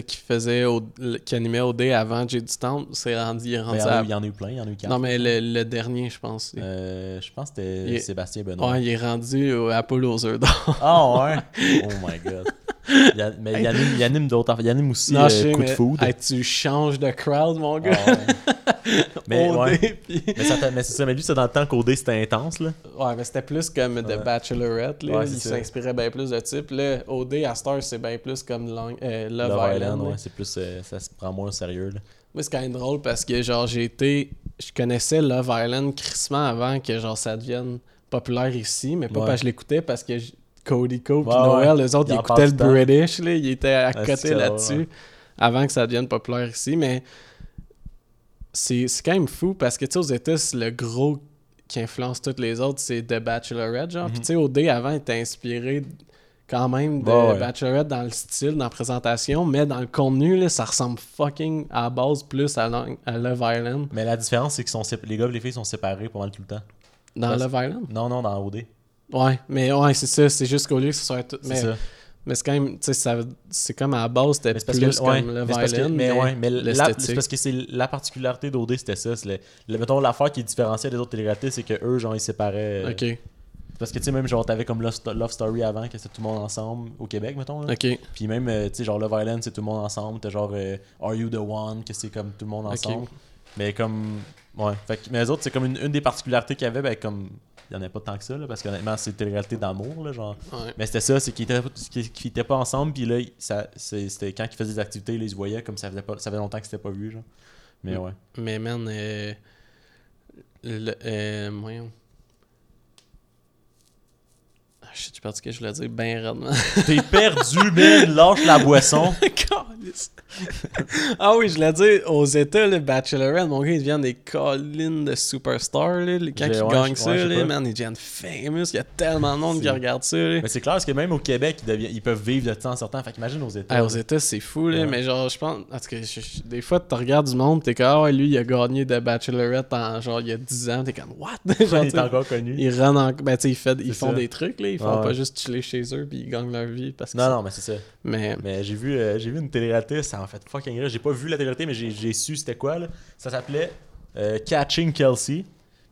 B: qui faisait, au- qui animait OD avant J du Temple, c'est rendu, il est
A: Ben,
B: rendu
A: il, y en a,
B: à-
A: eu- il y en a eu plein, il y en a eu quatre.
B: Non, mais le, le dernier, je pense.
A: Euh, je pense que c'était
B: est-
A: Sébastien Benoît.
B: Ouais, il est rendu au Apollo aux œufs d'or.
A: Ah ouais? Oh my god. Il y a- mais il anime, il anime d'autres affaires. Il anime aussi
B: non,
A: euh,
B: je sais,
A: Coup de Food.
B: hey, tu changes de crowd, mon gars.
A: Ah ouais. mais, ouais.
B: puis-
A: mais, ça mais c'est ça, mais lui, c'est dans le temps qu'OD c'était intense, là.
B: Ouais, mais c'était plus comme The
A: Ouais.
B: Bachelorette, là. Il s'inspirait bien plus de type. Là, OD à Star, c'est bien plus comme Long- euh, Love,
A: Love
B: Island.
A: Island, c'est plus, euh, ça se prend moins au sérieux, là.
B: Moi, c'est quand même drôle parce que, genre, j'ai été. Je connaissais Love Island crissement avant que, genre, ça devienne populaire ici, mais pas parce que je l'écoutais, parce que j- Cody Co puis
A: Ouais,
B: Noël, les autres,
A: Ils
B: ils
A: en
B: écoutaient le. British, là. Ils étaient à côté là-dessus
A: ouais.
B: avant que ça devienne populaire ici, mais c'est quand même fou parce que, tu sais, aux États, le gros qui influence toutes les autres, c'est The Bachelorette, genre. Puis,
A: Mhm.
B: tu sais, OD avant était inspiré quand même de
A: Ouais.
B: Bachelorette dans le style, dans la présentation, mais dans le contenu, là, ça ressemble fucking à la base plus à, Lo- à Love Island.
A: Mais la différence, c'est que sont les gars et les filles sont séparés pas mal tout le temps.
B: Dans Love Island?
A: Non, non, dans OD.
B: Ouais, mais ouais, c'est ça, c'est juste qu'au lieu que ce soit tout. Mais,
A: ça.
B: mais c'est quand même, tu sais, c'est comme à la base, c'était plus
A: que,
B: comme
A: que-
B: Island.
A: mais, ouais, mais c'est parce que c'est la particularité d'OD, c'était ça. Le, le- mettons, l'affaire qui différenciait des autres téléréalités, c'est que eux, genre, ils séparaient. euh,
B: Ok,
A: Parce que, tu sais, même, genre, t'avais comme Love, Love Story avant, que c'était tout le monde ensemble au Québec, mettons. là.
B: ok.
A: Puis même, euh, tu sais, genre, Love Island, c'est tout le monde ensemble. T'as genre euh, Are You the One, que c'est comme tout le monde ensemble. Mais comme. Ouais. Fait que, mais les autres, c'est comme une, une des particularités qu'il y avait, ben, comme. Il y en avait pas tant que ça, là, parce qu'honnêtement, c'est une télé-réalité d'amour, là, genre.
B: Ouais.
A: Mais c'était ça, c'est qu'ils étaient, qu'ils- qu'ils étaient pas ensemble, puis là, c'était quand ils faisaient des activités, là, ils se voyaient comme ça faisait, pas, ça faisait longtemps qu'ils s'étaient pas vus, genre. Mais ouais.
B: Mais man, euh, le, euh, voyons. Ah, shit, j'ai perdu ce que je voulais dire? Ben.
A: T'es perdu, man! Lâche la boisson!
B: Ah oui, je l'ai dit, aux États, le Bachelorette, mon gars, ils deviennent des collines de superstars. Là. Quand ils
A: ouais,
B: gagnent ça,
A: ouais,
B: là, man, ils deviennent famous. Il y a tellement de monde qui regarde ça. Là.
A: Mais c'est clair, parce que même au Québec, ils, deviennent- ils peuvent vivre de temps en sortant. Fait qu'imagine aux États.
B: Ah, aux États, c'est fou, là,
A: Ouais.
B: mais genre, je pense. En tout cas, je- des fois, tu regardes du monde, t'es comme, ah lui, il a gagné de Bachelorette en genre, il y a 10 ans, t'es comme, what? genre,
A: il est encore connu.
B: ils en. Ben, ils, fait- ils
A: C'est
B: font
A: ça.
B: des trucs, là. Ils font pas juste chiller chez eux, puis ils gagnent leur vie. Parce que
A: Non, non, mais c'est ça.
B: Mais.
A: Mais j'ai vu, euh, j'ai vu une ça en fait fucking rire. J'ai pas vu la télé-réalité, mais j'ai, su c'était quoi, là. Ça s'appelait euh, Catching Kelsey.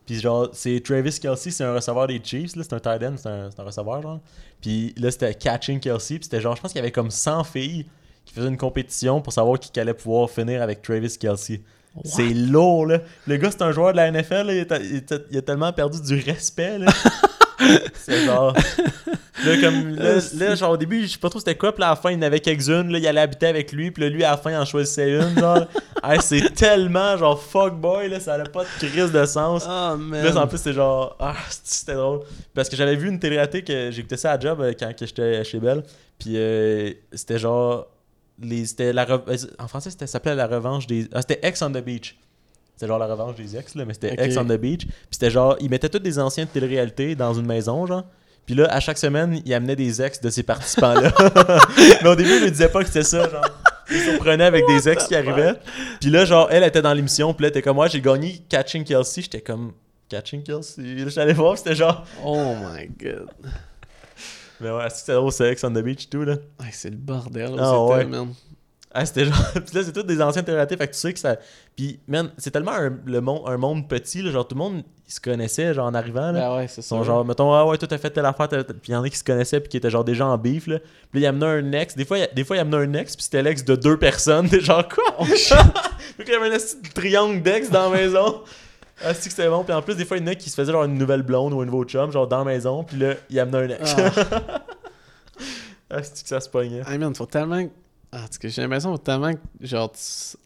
A: Puis genre, c'est Travis Kelsey, c'est un receveur des Chiefs, là. C'est un tight end, c'est un, receveur, genre. Puis là, c'était Catching Kelsey. Puis c'était genre, je pense qu'il y avait comme 100 filles qui faisaient une compétition pour savoir qui allait pouvoir finir avec Travis Kelsey. C'est lourd, là. Le gars, c'est un joueur de la NFL, là. Il, était- il a tellement perdu du respect, là. c'est genre. Là, comme, là, là, genre, au début, je sais pas trop c'était quoi, puis là, à la fin, il en avait quelques-unes, là, il allait habiter avec lui, puis là, lui, à la fin, il en choisissait une, genre. Hey, c'est tellement, genre, fuck boy, là, ça n'a pas de crise de sens.
B: Ah,
A: Puis Là, en plus, c'est genre, ah, c'était drôle. Parce que j'avais vu une télé-réalité que j'écoutais ça à job euh, quand j'étais chez Belle. Puis euh, c'était genre, les, c'était la euh, en français, c'était, ça s'appelait la revanche des. Ah, c'était Ex on the Beach. C'était genre la revanche des ex, là, mais c'était. Ex on the Beach. Puis c'était genre, ils mettaient tous des anciens de télé-réalité dans une maison, genre. Puis là, à chaque semaine, ils amenaient des ex de ces participants-là. mais au début, ils ne disaient pas que c'était ça, genre. Ils se surprenaient avec des ex qui arrivaient. Puis là, genre, elle était dans l'émission, puis là, était comme, moi, j'ai gagné Catching Kelsey. J'étais comme, Catching Kelsey? J'allais voir, c'était genre,
B: Oh my god.
A: mais ouais, c'était drôle, c'est Ex on the Beach et tout, là?
B: Hey, c'est le bordel,
A: Ah, ouais.
B: man.
A: Ah, c'était genre. Puis là, c'est tous des anciens télé-réalités, fait que tu sais que ça. Puis, man, c'est tellement un, le monde, un monde petit, là, genre tout le monde, ils se connaissait, genre en arrivant, là.
B: Ben ouais, c'est
A: Ils
B: ça.
A: sont genre, mettons, ah ouais, toi t'as fait telle affaire, telle- puis il y en a qui se connaissaient, puis qui étaient genre déjà en beef, là. Puis là, il amenait un ex. Des fois, il, des fois, il amenait un ex, puis c'était l'ex de deux personnes. T'es genre, quoi?
B: Oh,
A: Puis il y avait un triangle d'ex dans la maison. Ah, c'est que c'était bon? Puis en plus, des fois, il y en a qui se faisaient genre une nouvelle blonde ou un nouveau chum, genre dans la maison, puis là, il amenait un ex. Ah, c'est que ça se pognait?
B: Hey man, faut tellement. Ah, en tout cas, j'ai l'impression tellement que. Genre, tu-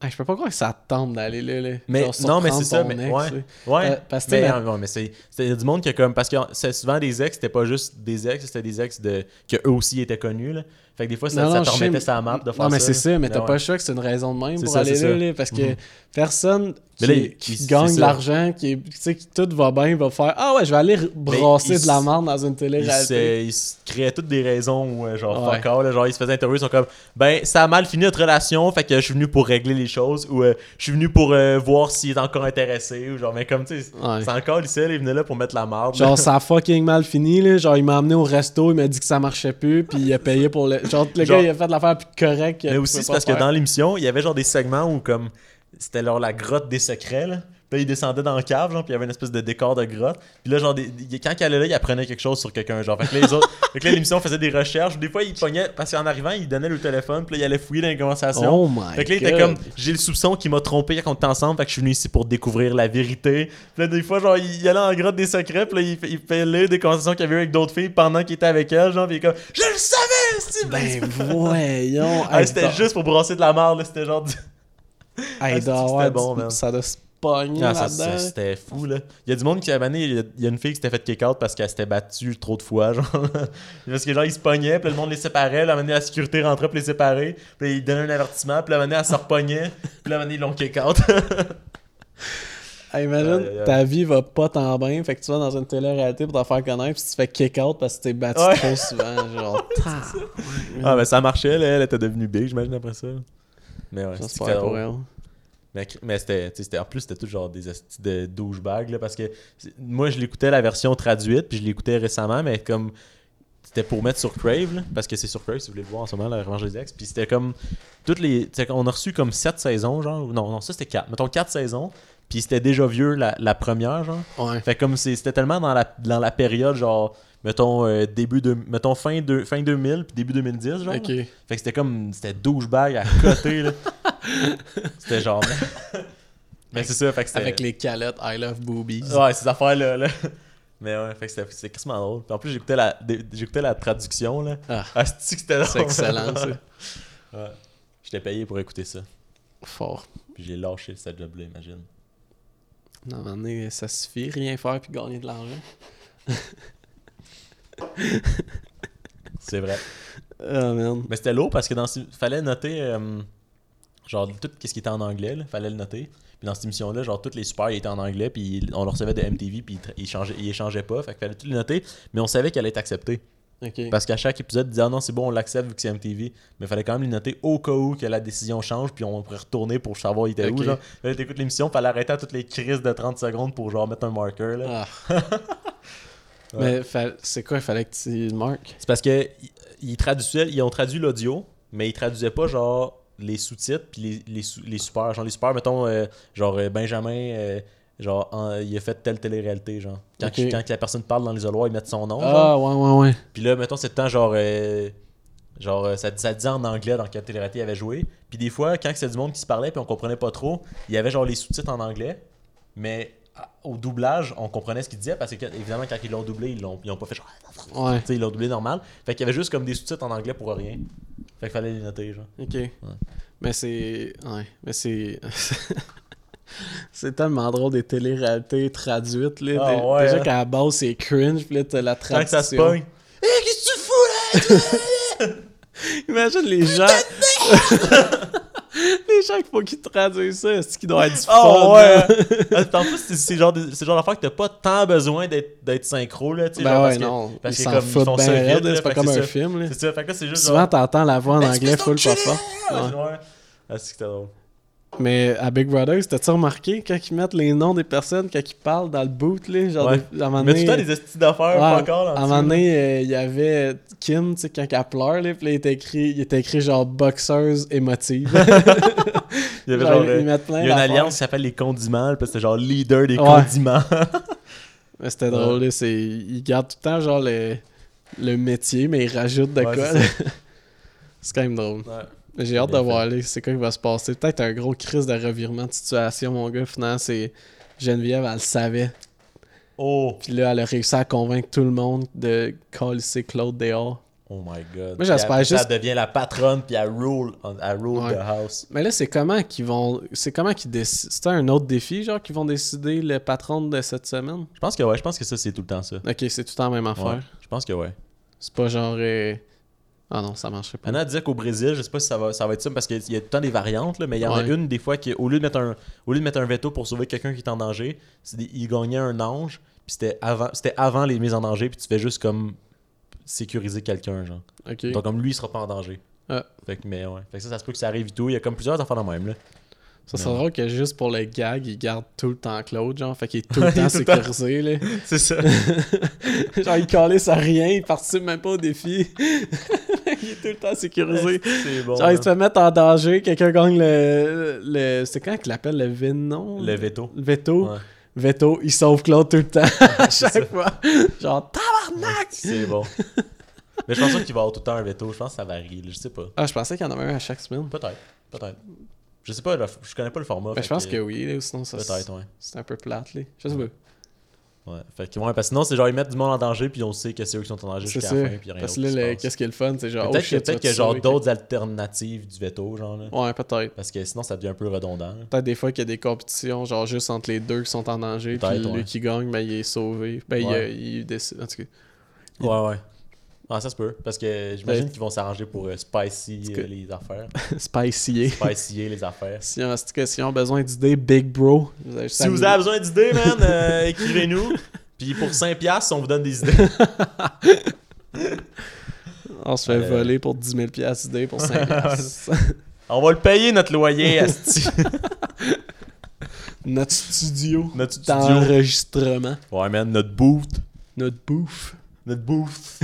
B: Ah, je peux pas croire que ça te tente d'aller là. là.
A: Mais
B: Genre,
A: non, mais c'est ça, mais
B: ex,
A: ouais.
B: là.
A: Ouais,
B: Euh, parce que,
A: mais, ouais, mais c'est c'est- il y a du monde qui a comme parce que c'est souvent des ex, c'était pas juste des ex, c'était des ex de que eux aussi étaient connus là. Fait que des fois ça,
B: Non,
A: ça te remettait sa map de faire
B: Non, mais c'est ça, mais t'as
A: ouais.
B: pas le choix que c'est une raison de même pour
A: ça,
B: aller là, là, parce que
A: Mhm.
B: personne qui,
A: Mais là, il-
B: qui
A: il-
B: gagne de l'argent, qui, qui tout va bien, va faire Ah ouais, je vais aller r- brasser
A: il
B: de la merde dans une
A: Ils
B: télé-réalité.
A: se, ils se créaient toutes des raisons euh, genre
B: Ouais.
A: fuck all, là, genre ils se faisaient interviewer, ils sont comme ben ça a mal fini notre relation, fait que je suis venu pour régler les choses ou euh, je suis venu pour euh, voir s'il est encore intéressé ou genre mais comme tu sais
B: Ouais.
A: c'est encore ici, il venait là pour mettre la marde. là.
B: Genre, ça a fucking mal fini, là. Genre, il m'a amené au resto, il m'a dit que ça marchait plus, puis il a payé pour le. Genre, le
A: Genre-
B: gars, il a fait de l'affaire plus correcte.
A: Mais aussi, c'est parce que dans l'émission, il y avait genre des segments où comme c'était genre la grotte des secrets là. Puis là, il descendait dans le cave, genre, puis il y avait une espèce de décor de grotte. Puis là, genre, des- des- quand il allait là, il apprenait quelque chose sur quelqu'un, genre. Fait que là, les autres, fait que là, l'émission faisait des recherches. Des fois, il pognait, parce qu'en arrivant, il donnait le téléphone, puis là, il allait fouiller dans les conversations.
B: Oh my
A: Fait que là, il était comme, j'ai le soupçon qu'il m'a trompé quand on était ensemble, fait que je suis venu ici pour découvrir la vérité. Puis là, des fois, genre, il, il allait en grotte des secrets, puis là, il, fait- il fait lire des conversations qu'il avait eues avec d'autres filles pendant qu'il était avec elle, genre, puis il est comme, je le savais, c'est
B: Ben voyons.
A: Ah, c'était
B: doit-
A: juste pour brasser de la merde, là, c'était genre. du-
B: Hey,
A: Ah,
B: doit
A: c'était
B: avoir
A: bon, man.
B: Ça doit
A: Ah, ça, ça,
B: là-dedans.
A: c'était fou, là. Il y a du monde qui avait amené, il y a- il y a une fille qui s'était fait kick-out parce qu'elle s'était battue trop de fois, genre. parce que, genre, ils se pognaient, puis le monde les séparait, là, amené la sécurité rentrait pour les séparer, puis ils donnaient un avertissement, puis là, amené, elle se repognait, puis amené, ils l'ont kick-out.
B: Hey, imagine, ta vie va pas tant bien, fait que tu vas dans une télé-réalité pour te faire connaître, puis tu te fais kick-out parce que t'es battu
A: Ouais.
B: trop souvent. Genre,
A: Ah, mais ça marchait, là. Elle était devenue big, j'imagine, après ça. Mais ouais, c'était
B: j'espère pour
A: drôle. Mais, mais c'était, en plus, c'était tout genre des de douchebags, là, parce que moi, je l'écoutais la version traduite, puis je l'écoutais récemment, mais comme c'était pour mettre sur Crave, là, parce que c'est sur Crave, si vous voulez le voir en ce moment, la Revanche des Ex, puis c'était comme toutes les, on a reçu comme 7 saisons, genre, non, non, ça c'était 4, mettons 4 saisons, puis c'était déjà vieux la, la première, genre.
B: Ouais.
A: Fait comme c'était tellement dans la, dans la période, genre, mettons, euh, début de, mettons fin, de, fin 2000, puis début 2010, genre. Fait que c'était comme. C'était douchebag à côté, là. c'était genre. Mais c'est ça, fait que.
B: Avec les calottes I love boobies.
A: Ouais, ces affaires-là, là. Mais ouais, fait que c'était quasiment drôle. Puis en plus, j'écoutais la, j'écoutais la traduction, là.
B: Ah.
A: Ah, c'était drôle?
B: C'est excellent, ça.
A: Ouais. J'étais payé pour écouter ça.
B: Fort.
A: Puis j'ai lâché cette job-là, imagine.
B: Non, donné, ça suffit, rien faire puis gagner de l'argent.
A: C'est vrai.
B: Oh man.
A: Mais c'était lourd parce que dans fallait noter euh, genre tout ce qui était en anglais, là, fallait le noter. Puis dans cette émission-là, genre tous les super ils étaient en anglais, puis on le recevait de MTV, puis ils, changeaient, ils échangeaient pas, fait qu'il fallait tout les noter, mais on savait qu'elle allait être acceptée. Parce qu'à chaque épisode, ils disaient ah non, c'est bon, on l'accepte vu que c'est MTV, mais il fallait quand même les noter au cas où que la décision change, puis on pourrait retourner pour savoir il était où. Genre. Là, t'écoutes l'émission, fallait arrêter à toutes les crises de 30 secondes pour genre mettre un marker. Là.
B: Ah. Mais fa- c'est quoi, il fallait que tu le marques?
A: C'est parce que ils, ils traduisaient, ils ont traduit l'audio, mais ils traduisaient pas genre les sous-titres puis les, les, sous- les super. Genre les super, mettons, euh, genre euh, Benjamin, euh, genre en- il a fait telle télé-réalité, genre. Quand, quand la personne parle dans l'isoloir, ils mettent son nom. genre.
B: Ah, ouais, ouais, ouais.
A: Puis là, mettons, c'est le temps genre. euh, genre, ça, ça disait en anglais dans quelle télé-réalité il avait joué. Puis des fois, quand c'était du monde qui se parlait puis on comprenait pas trop, il y avait genre les sous-titres en anglais, mais au doublage, on comprenait ce qu'il disait parce que évidemment, quand ils l'ont doublé, ils l'ont ils ont pas fait genre.
B: Ouais.
A: Tu sais, ils l'ont doublé normal. Fait qu'il y avait juste comme des sous-titres en anglais pour rien. Fait qu'il fallait les noter, genre.
B: Ok. Mais c'est. Ouais. Mais c'est. c'est tellement drôle des télé-réalités traduites, là.
A: Ah,
B: Dé-
A: ouais,
B: Déjà
A: hein.
B: qu'à la base, c'est cringe, puis là, t'as la traduction.
A: que ça se pogne. Hé, qu'est-ce que tu fous là?
B: Imagine les gens. les gens qu'il faut qu'ils traduisent ça, c'est qu'ils doivent être du fun.
A: Oh ouais!
B: là.
A: Ah, en plus, c'est- c'est genre, genre d'affaire que t'as pas tant besoin d'être d'être synchro, là, tu sais.
B: Ben
A: genre,
B: ouais,
A: parce que-
B: non.
A: parce
B: ils
A: que
B: s'en
A: comme ils
B: foutent
A: font ça vite,
B: c'est pas
A: que
B: comme
A: c'est
B: un film, là.
A: C'est ça, fait que là, c'est juste
B: Souvent, t'entends la voix en anglais full pas fort.
A: Ouais,
B: Ouais.
A: Ah, c'est que c'était drôle?
B: Mais à Big Brother, t'as-tu remarqué quand ils mettent les noms des personnes, quand ils parlent dans le boot, là? Genre,
A: Ouais.
B: des- à un moment
A: Mais
B: donné-
A: tout le temps, des estis d'affaires,
B: Ouais,
A: pas encore, là,
B: À un
A: en
B: moment donné, euh, il y avait Kim, tu sais, quand elle pleure, là, puis là, il était écrit, il était écrit genre boxeuse émotive.
A: Il y avait
B: Genre,
A: genre...
B: ils
A: euh,
B: mettent plein
A: Il y a une alliance qui s'appelle les condiments, parce que c'était genre leader des
B: Ouais.
A: condiments.
B: Mais c'était drôle, là, c'est... Ils gardent tout le temps, genre, le, le métier, mais ils rajoutent de
A: Ouais,
B: quoi.
A: c'est
B: quand même drôle.
A: Ouais.
B: J'ai hâte de voir, c'est quoi qui va se passer. Peut-être un gros crise de revirement de situation, mon gars. Finalement, c'est... Geneviève, elle le savait.
A: Oh!
B: Puis là, elle a réussi à convaincre tout le monde de coller Claude dehors.
A: Oh my god.
B: Moi, j'espère juste-
A: Elle devient la patronne, puis elle rule, elle rule
B: Ouais.
A: the house.
B: Mais là, c'est comment qu'ils vont. C'est comment qu'ils décident. C'est un autre défi, genre, qu'ils vont décider le patron de cette semaine?
A: Je pense que ouais, je pense que ça, c'est tout le temps ça.
B: Ok, c'est tout le temps la même affaire.
A: Ouais, je pense que ouais.
B: C'est pas genre. euh, Ah non, ça marcherait pas.
A: Anna disait qu'au Brésil, je sais pas si ça va, ça va être ça parce qu'il y a tout le temps des variantes, là, mais il y en a une des fois qui, au lieu de mettre un, au lieu de mettre un veto pour sauver quelqu'un qui est en danger, c'est des- il gagnait un ange, puis c'était avant, c'était avant les mises en danger, puis tu fais juste comme sécuriser quelqu'un, genre.
B: Ok.
A: Donc comme lui, il sera pas en danger.
B: Ah.
A: Fait que, mais ouais. Fait que ça, ça se peut que ça arrive et tout. Il y a comme plusieurs affaires de même, là.
B: Ça serait
A: non.
B: drôle que juste pour le gag, il garde tout le temps Claude, genre. Fait qu'il est tout le temps sécurisé, là.
A: C'est ça.
B: genre, il calisse à rien, il participe même pas au défi. il est tout le temps sécurisé.
A: c'est bon.
B: Genre, il se fait mettre en danger, quelqu'un gagne le. le... C'est quand qu'il l'appelle le Venom
A: Le veto.
B: Le veto.
A: Ouais.
B: Veto, il sauve Claude tout le temps, à chaque
A: ça.
B: fois. Genre, tabarnak!
A: C'est bon. mais je pense pas qu'il va avoir tout le temps un veto. Je pense que ça varie. Je sais pas.
B: Ah, je pensais qu'il y en avait un à chaque semaine.
A: Peut-être. Peut-être. Je sais pas. le- je connais pas le format.
B: Ben, je pense que oui, là, sinon ça.
A: Peut-être, ouais.
B: C'est un peu plate, là. Je sais pas.
A: Ouais. Fait que, ouais, parce que sinon, c'est genre, ils mettent du monde en danger, puis on sait que c'est eux qui sont en danger jusqu'à la fin, puis rien
B: Parce que là, qu'est-ce qui est le fun, c'est genre. oh
A: Peut-être peut-être
B: tu
A: qu'il y a genre d'autres alternatives du veto, genre, là.
B: Ouais, peut-être.
A: Parce que sinon, ça devient un peu redondant.
B: Peut-être des fois qu'il y a des compétitions, genre juste entre les deux qui sont en danger, puis
A: Peut-être,
B: lui
A: ouais.
B: qui gagne, ben il est sauvé. Ben il,
A: Ouais.
B: il décide. En tout cas.
A: Ouais, ouais. Ah, ça se peut. Parce que j'imagine qu'ils vont s'arranger pour euh, spicy euh, les affaires.
B: Spicy.
A: Spicier les affaires.
B: Si, en tout cas, si on a besoin d'idées, Big Bro. Vous
A: Si vous avez besoin d'idées, man, euh, écrivez-nous. Puis pour 5$, on vous donne des idées.
B: On se fait voler pour 10 000 piastres d'idées pour 5 piastres.
A: On va le payer, notre loyer, asti.
B: Notre studio
A: Notre studio.
B: d'enregistrement.
A: Ouais, man, notre booth.
B: Notre bouffe.
A: Notre booth.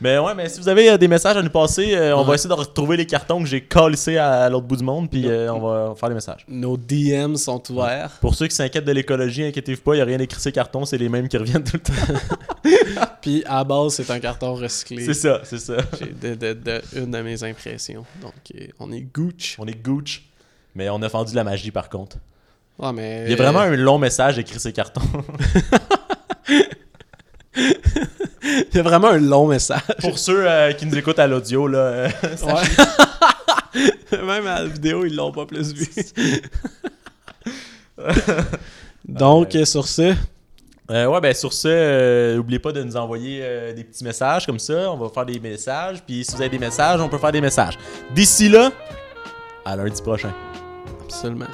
A: Mais ouais, mais si vous avez euh, des messages à nous passer, euh, on va essayer de retrouver les cartons que j'ai collés à l'autre bout du monde, puis euh, on va faire les messages.
B: Nos DM sont ouverts.
A: Pour ceux qui s'inquiètent de l'écologie, inquiétez-vous pas, il n'y a rien écrit ces cartons, c'est les mêmes qui reviennent tout le temps.
B: Puis à base, c'est un carton recyclé.
A: c'est ça, c'est ça.
B: J'ai de, de- de- une de mes impressions. Donc, on est gooch.
A: On est gooch. Mais on a fendu la magie par contre.
B: Mais.
A: Il y a vraiment un long message écrit ces cartons.
B: Il y a vraiment un long message.
A: Pour ceux euh, qui nous écoutent à l'audio, là, euh,
B: Ouais. Même à la vidéo, ils l'ont pas plus vu. Donc,
A: Ouais.
B: sur ce,
A: Euh, ouais, ben sur ce, euh, n'oubliez pas de nous envoyer des petits messages comme ça. On va faire des messages. Puis si vous avez des messages, on peut faire des messages. D'ici là, à lundi prochain.
B: absolument.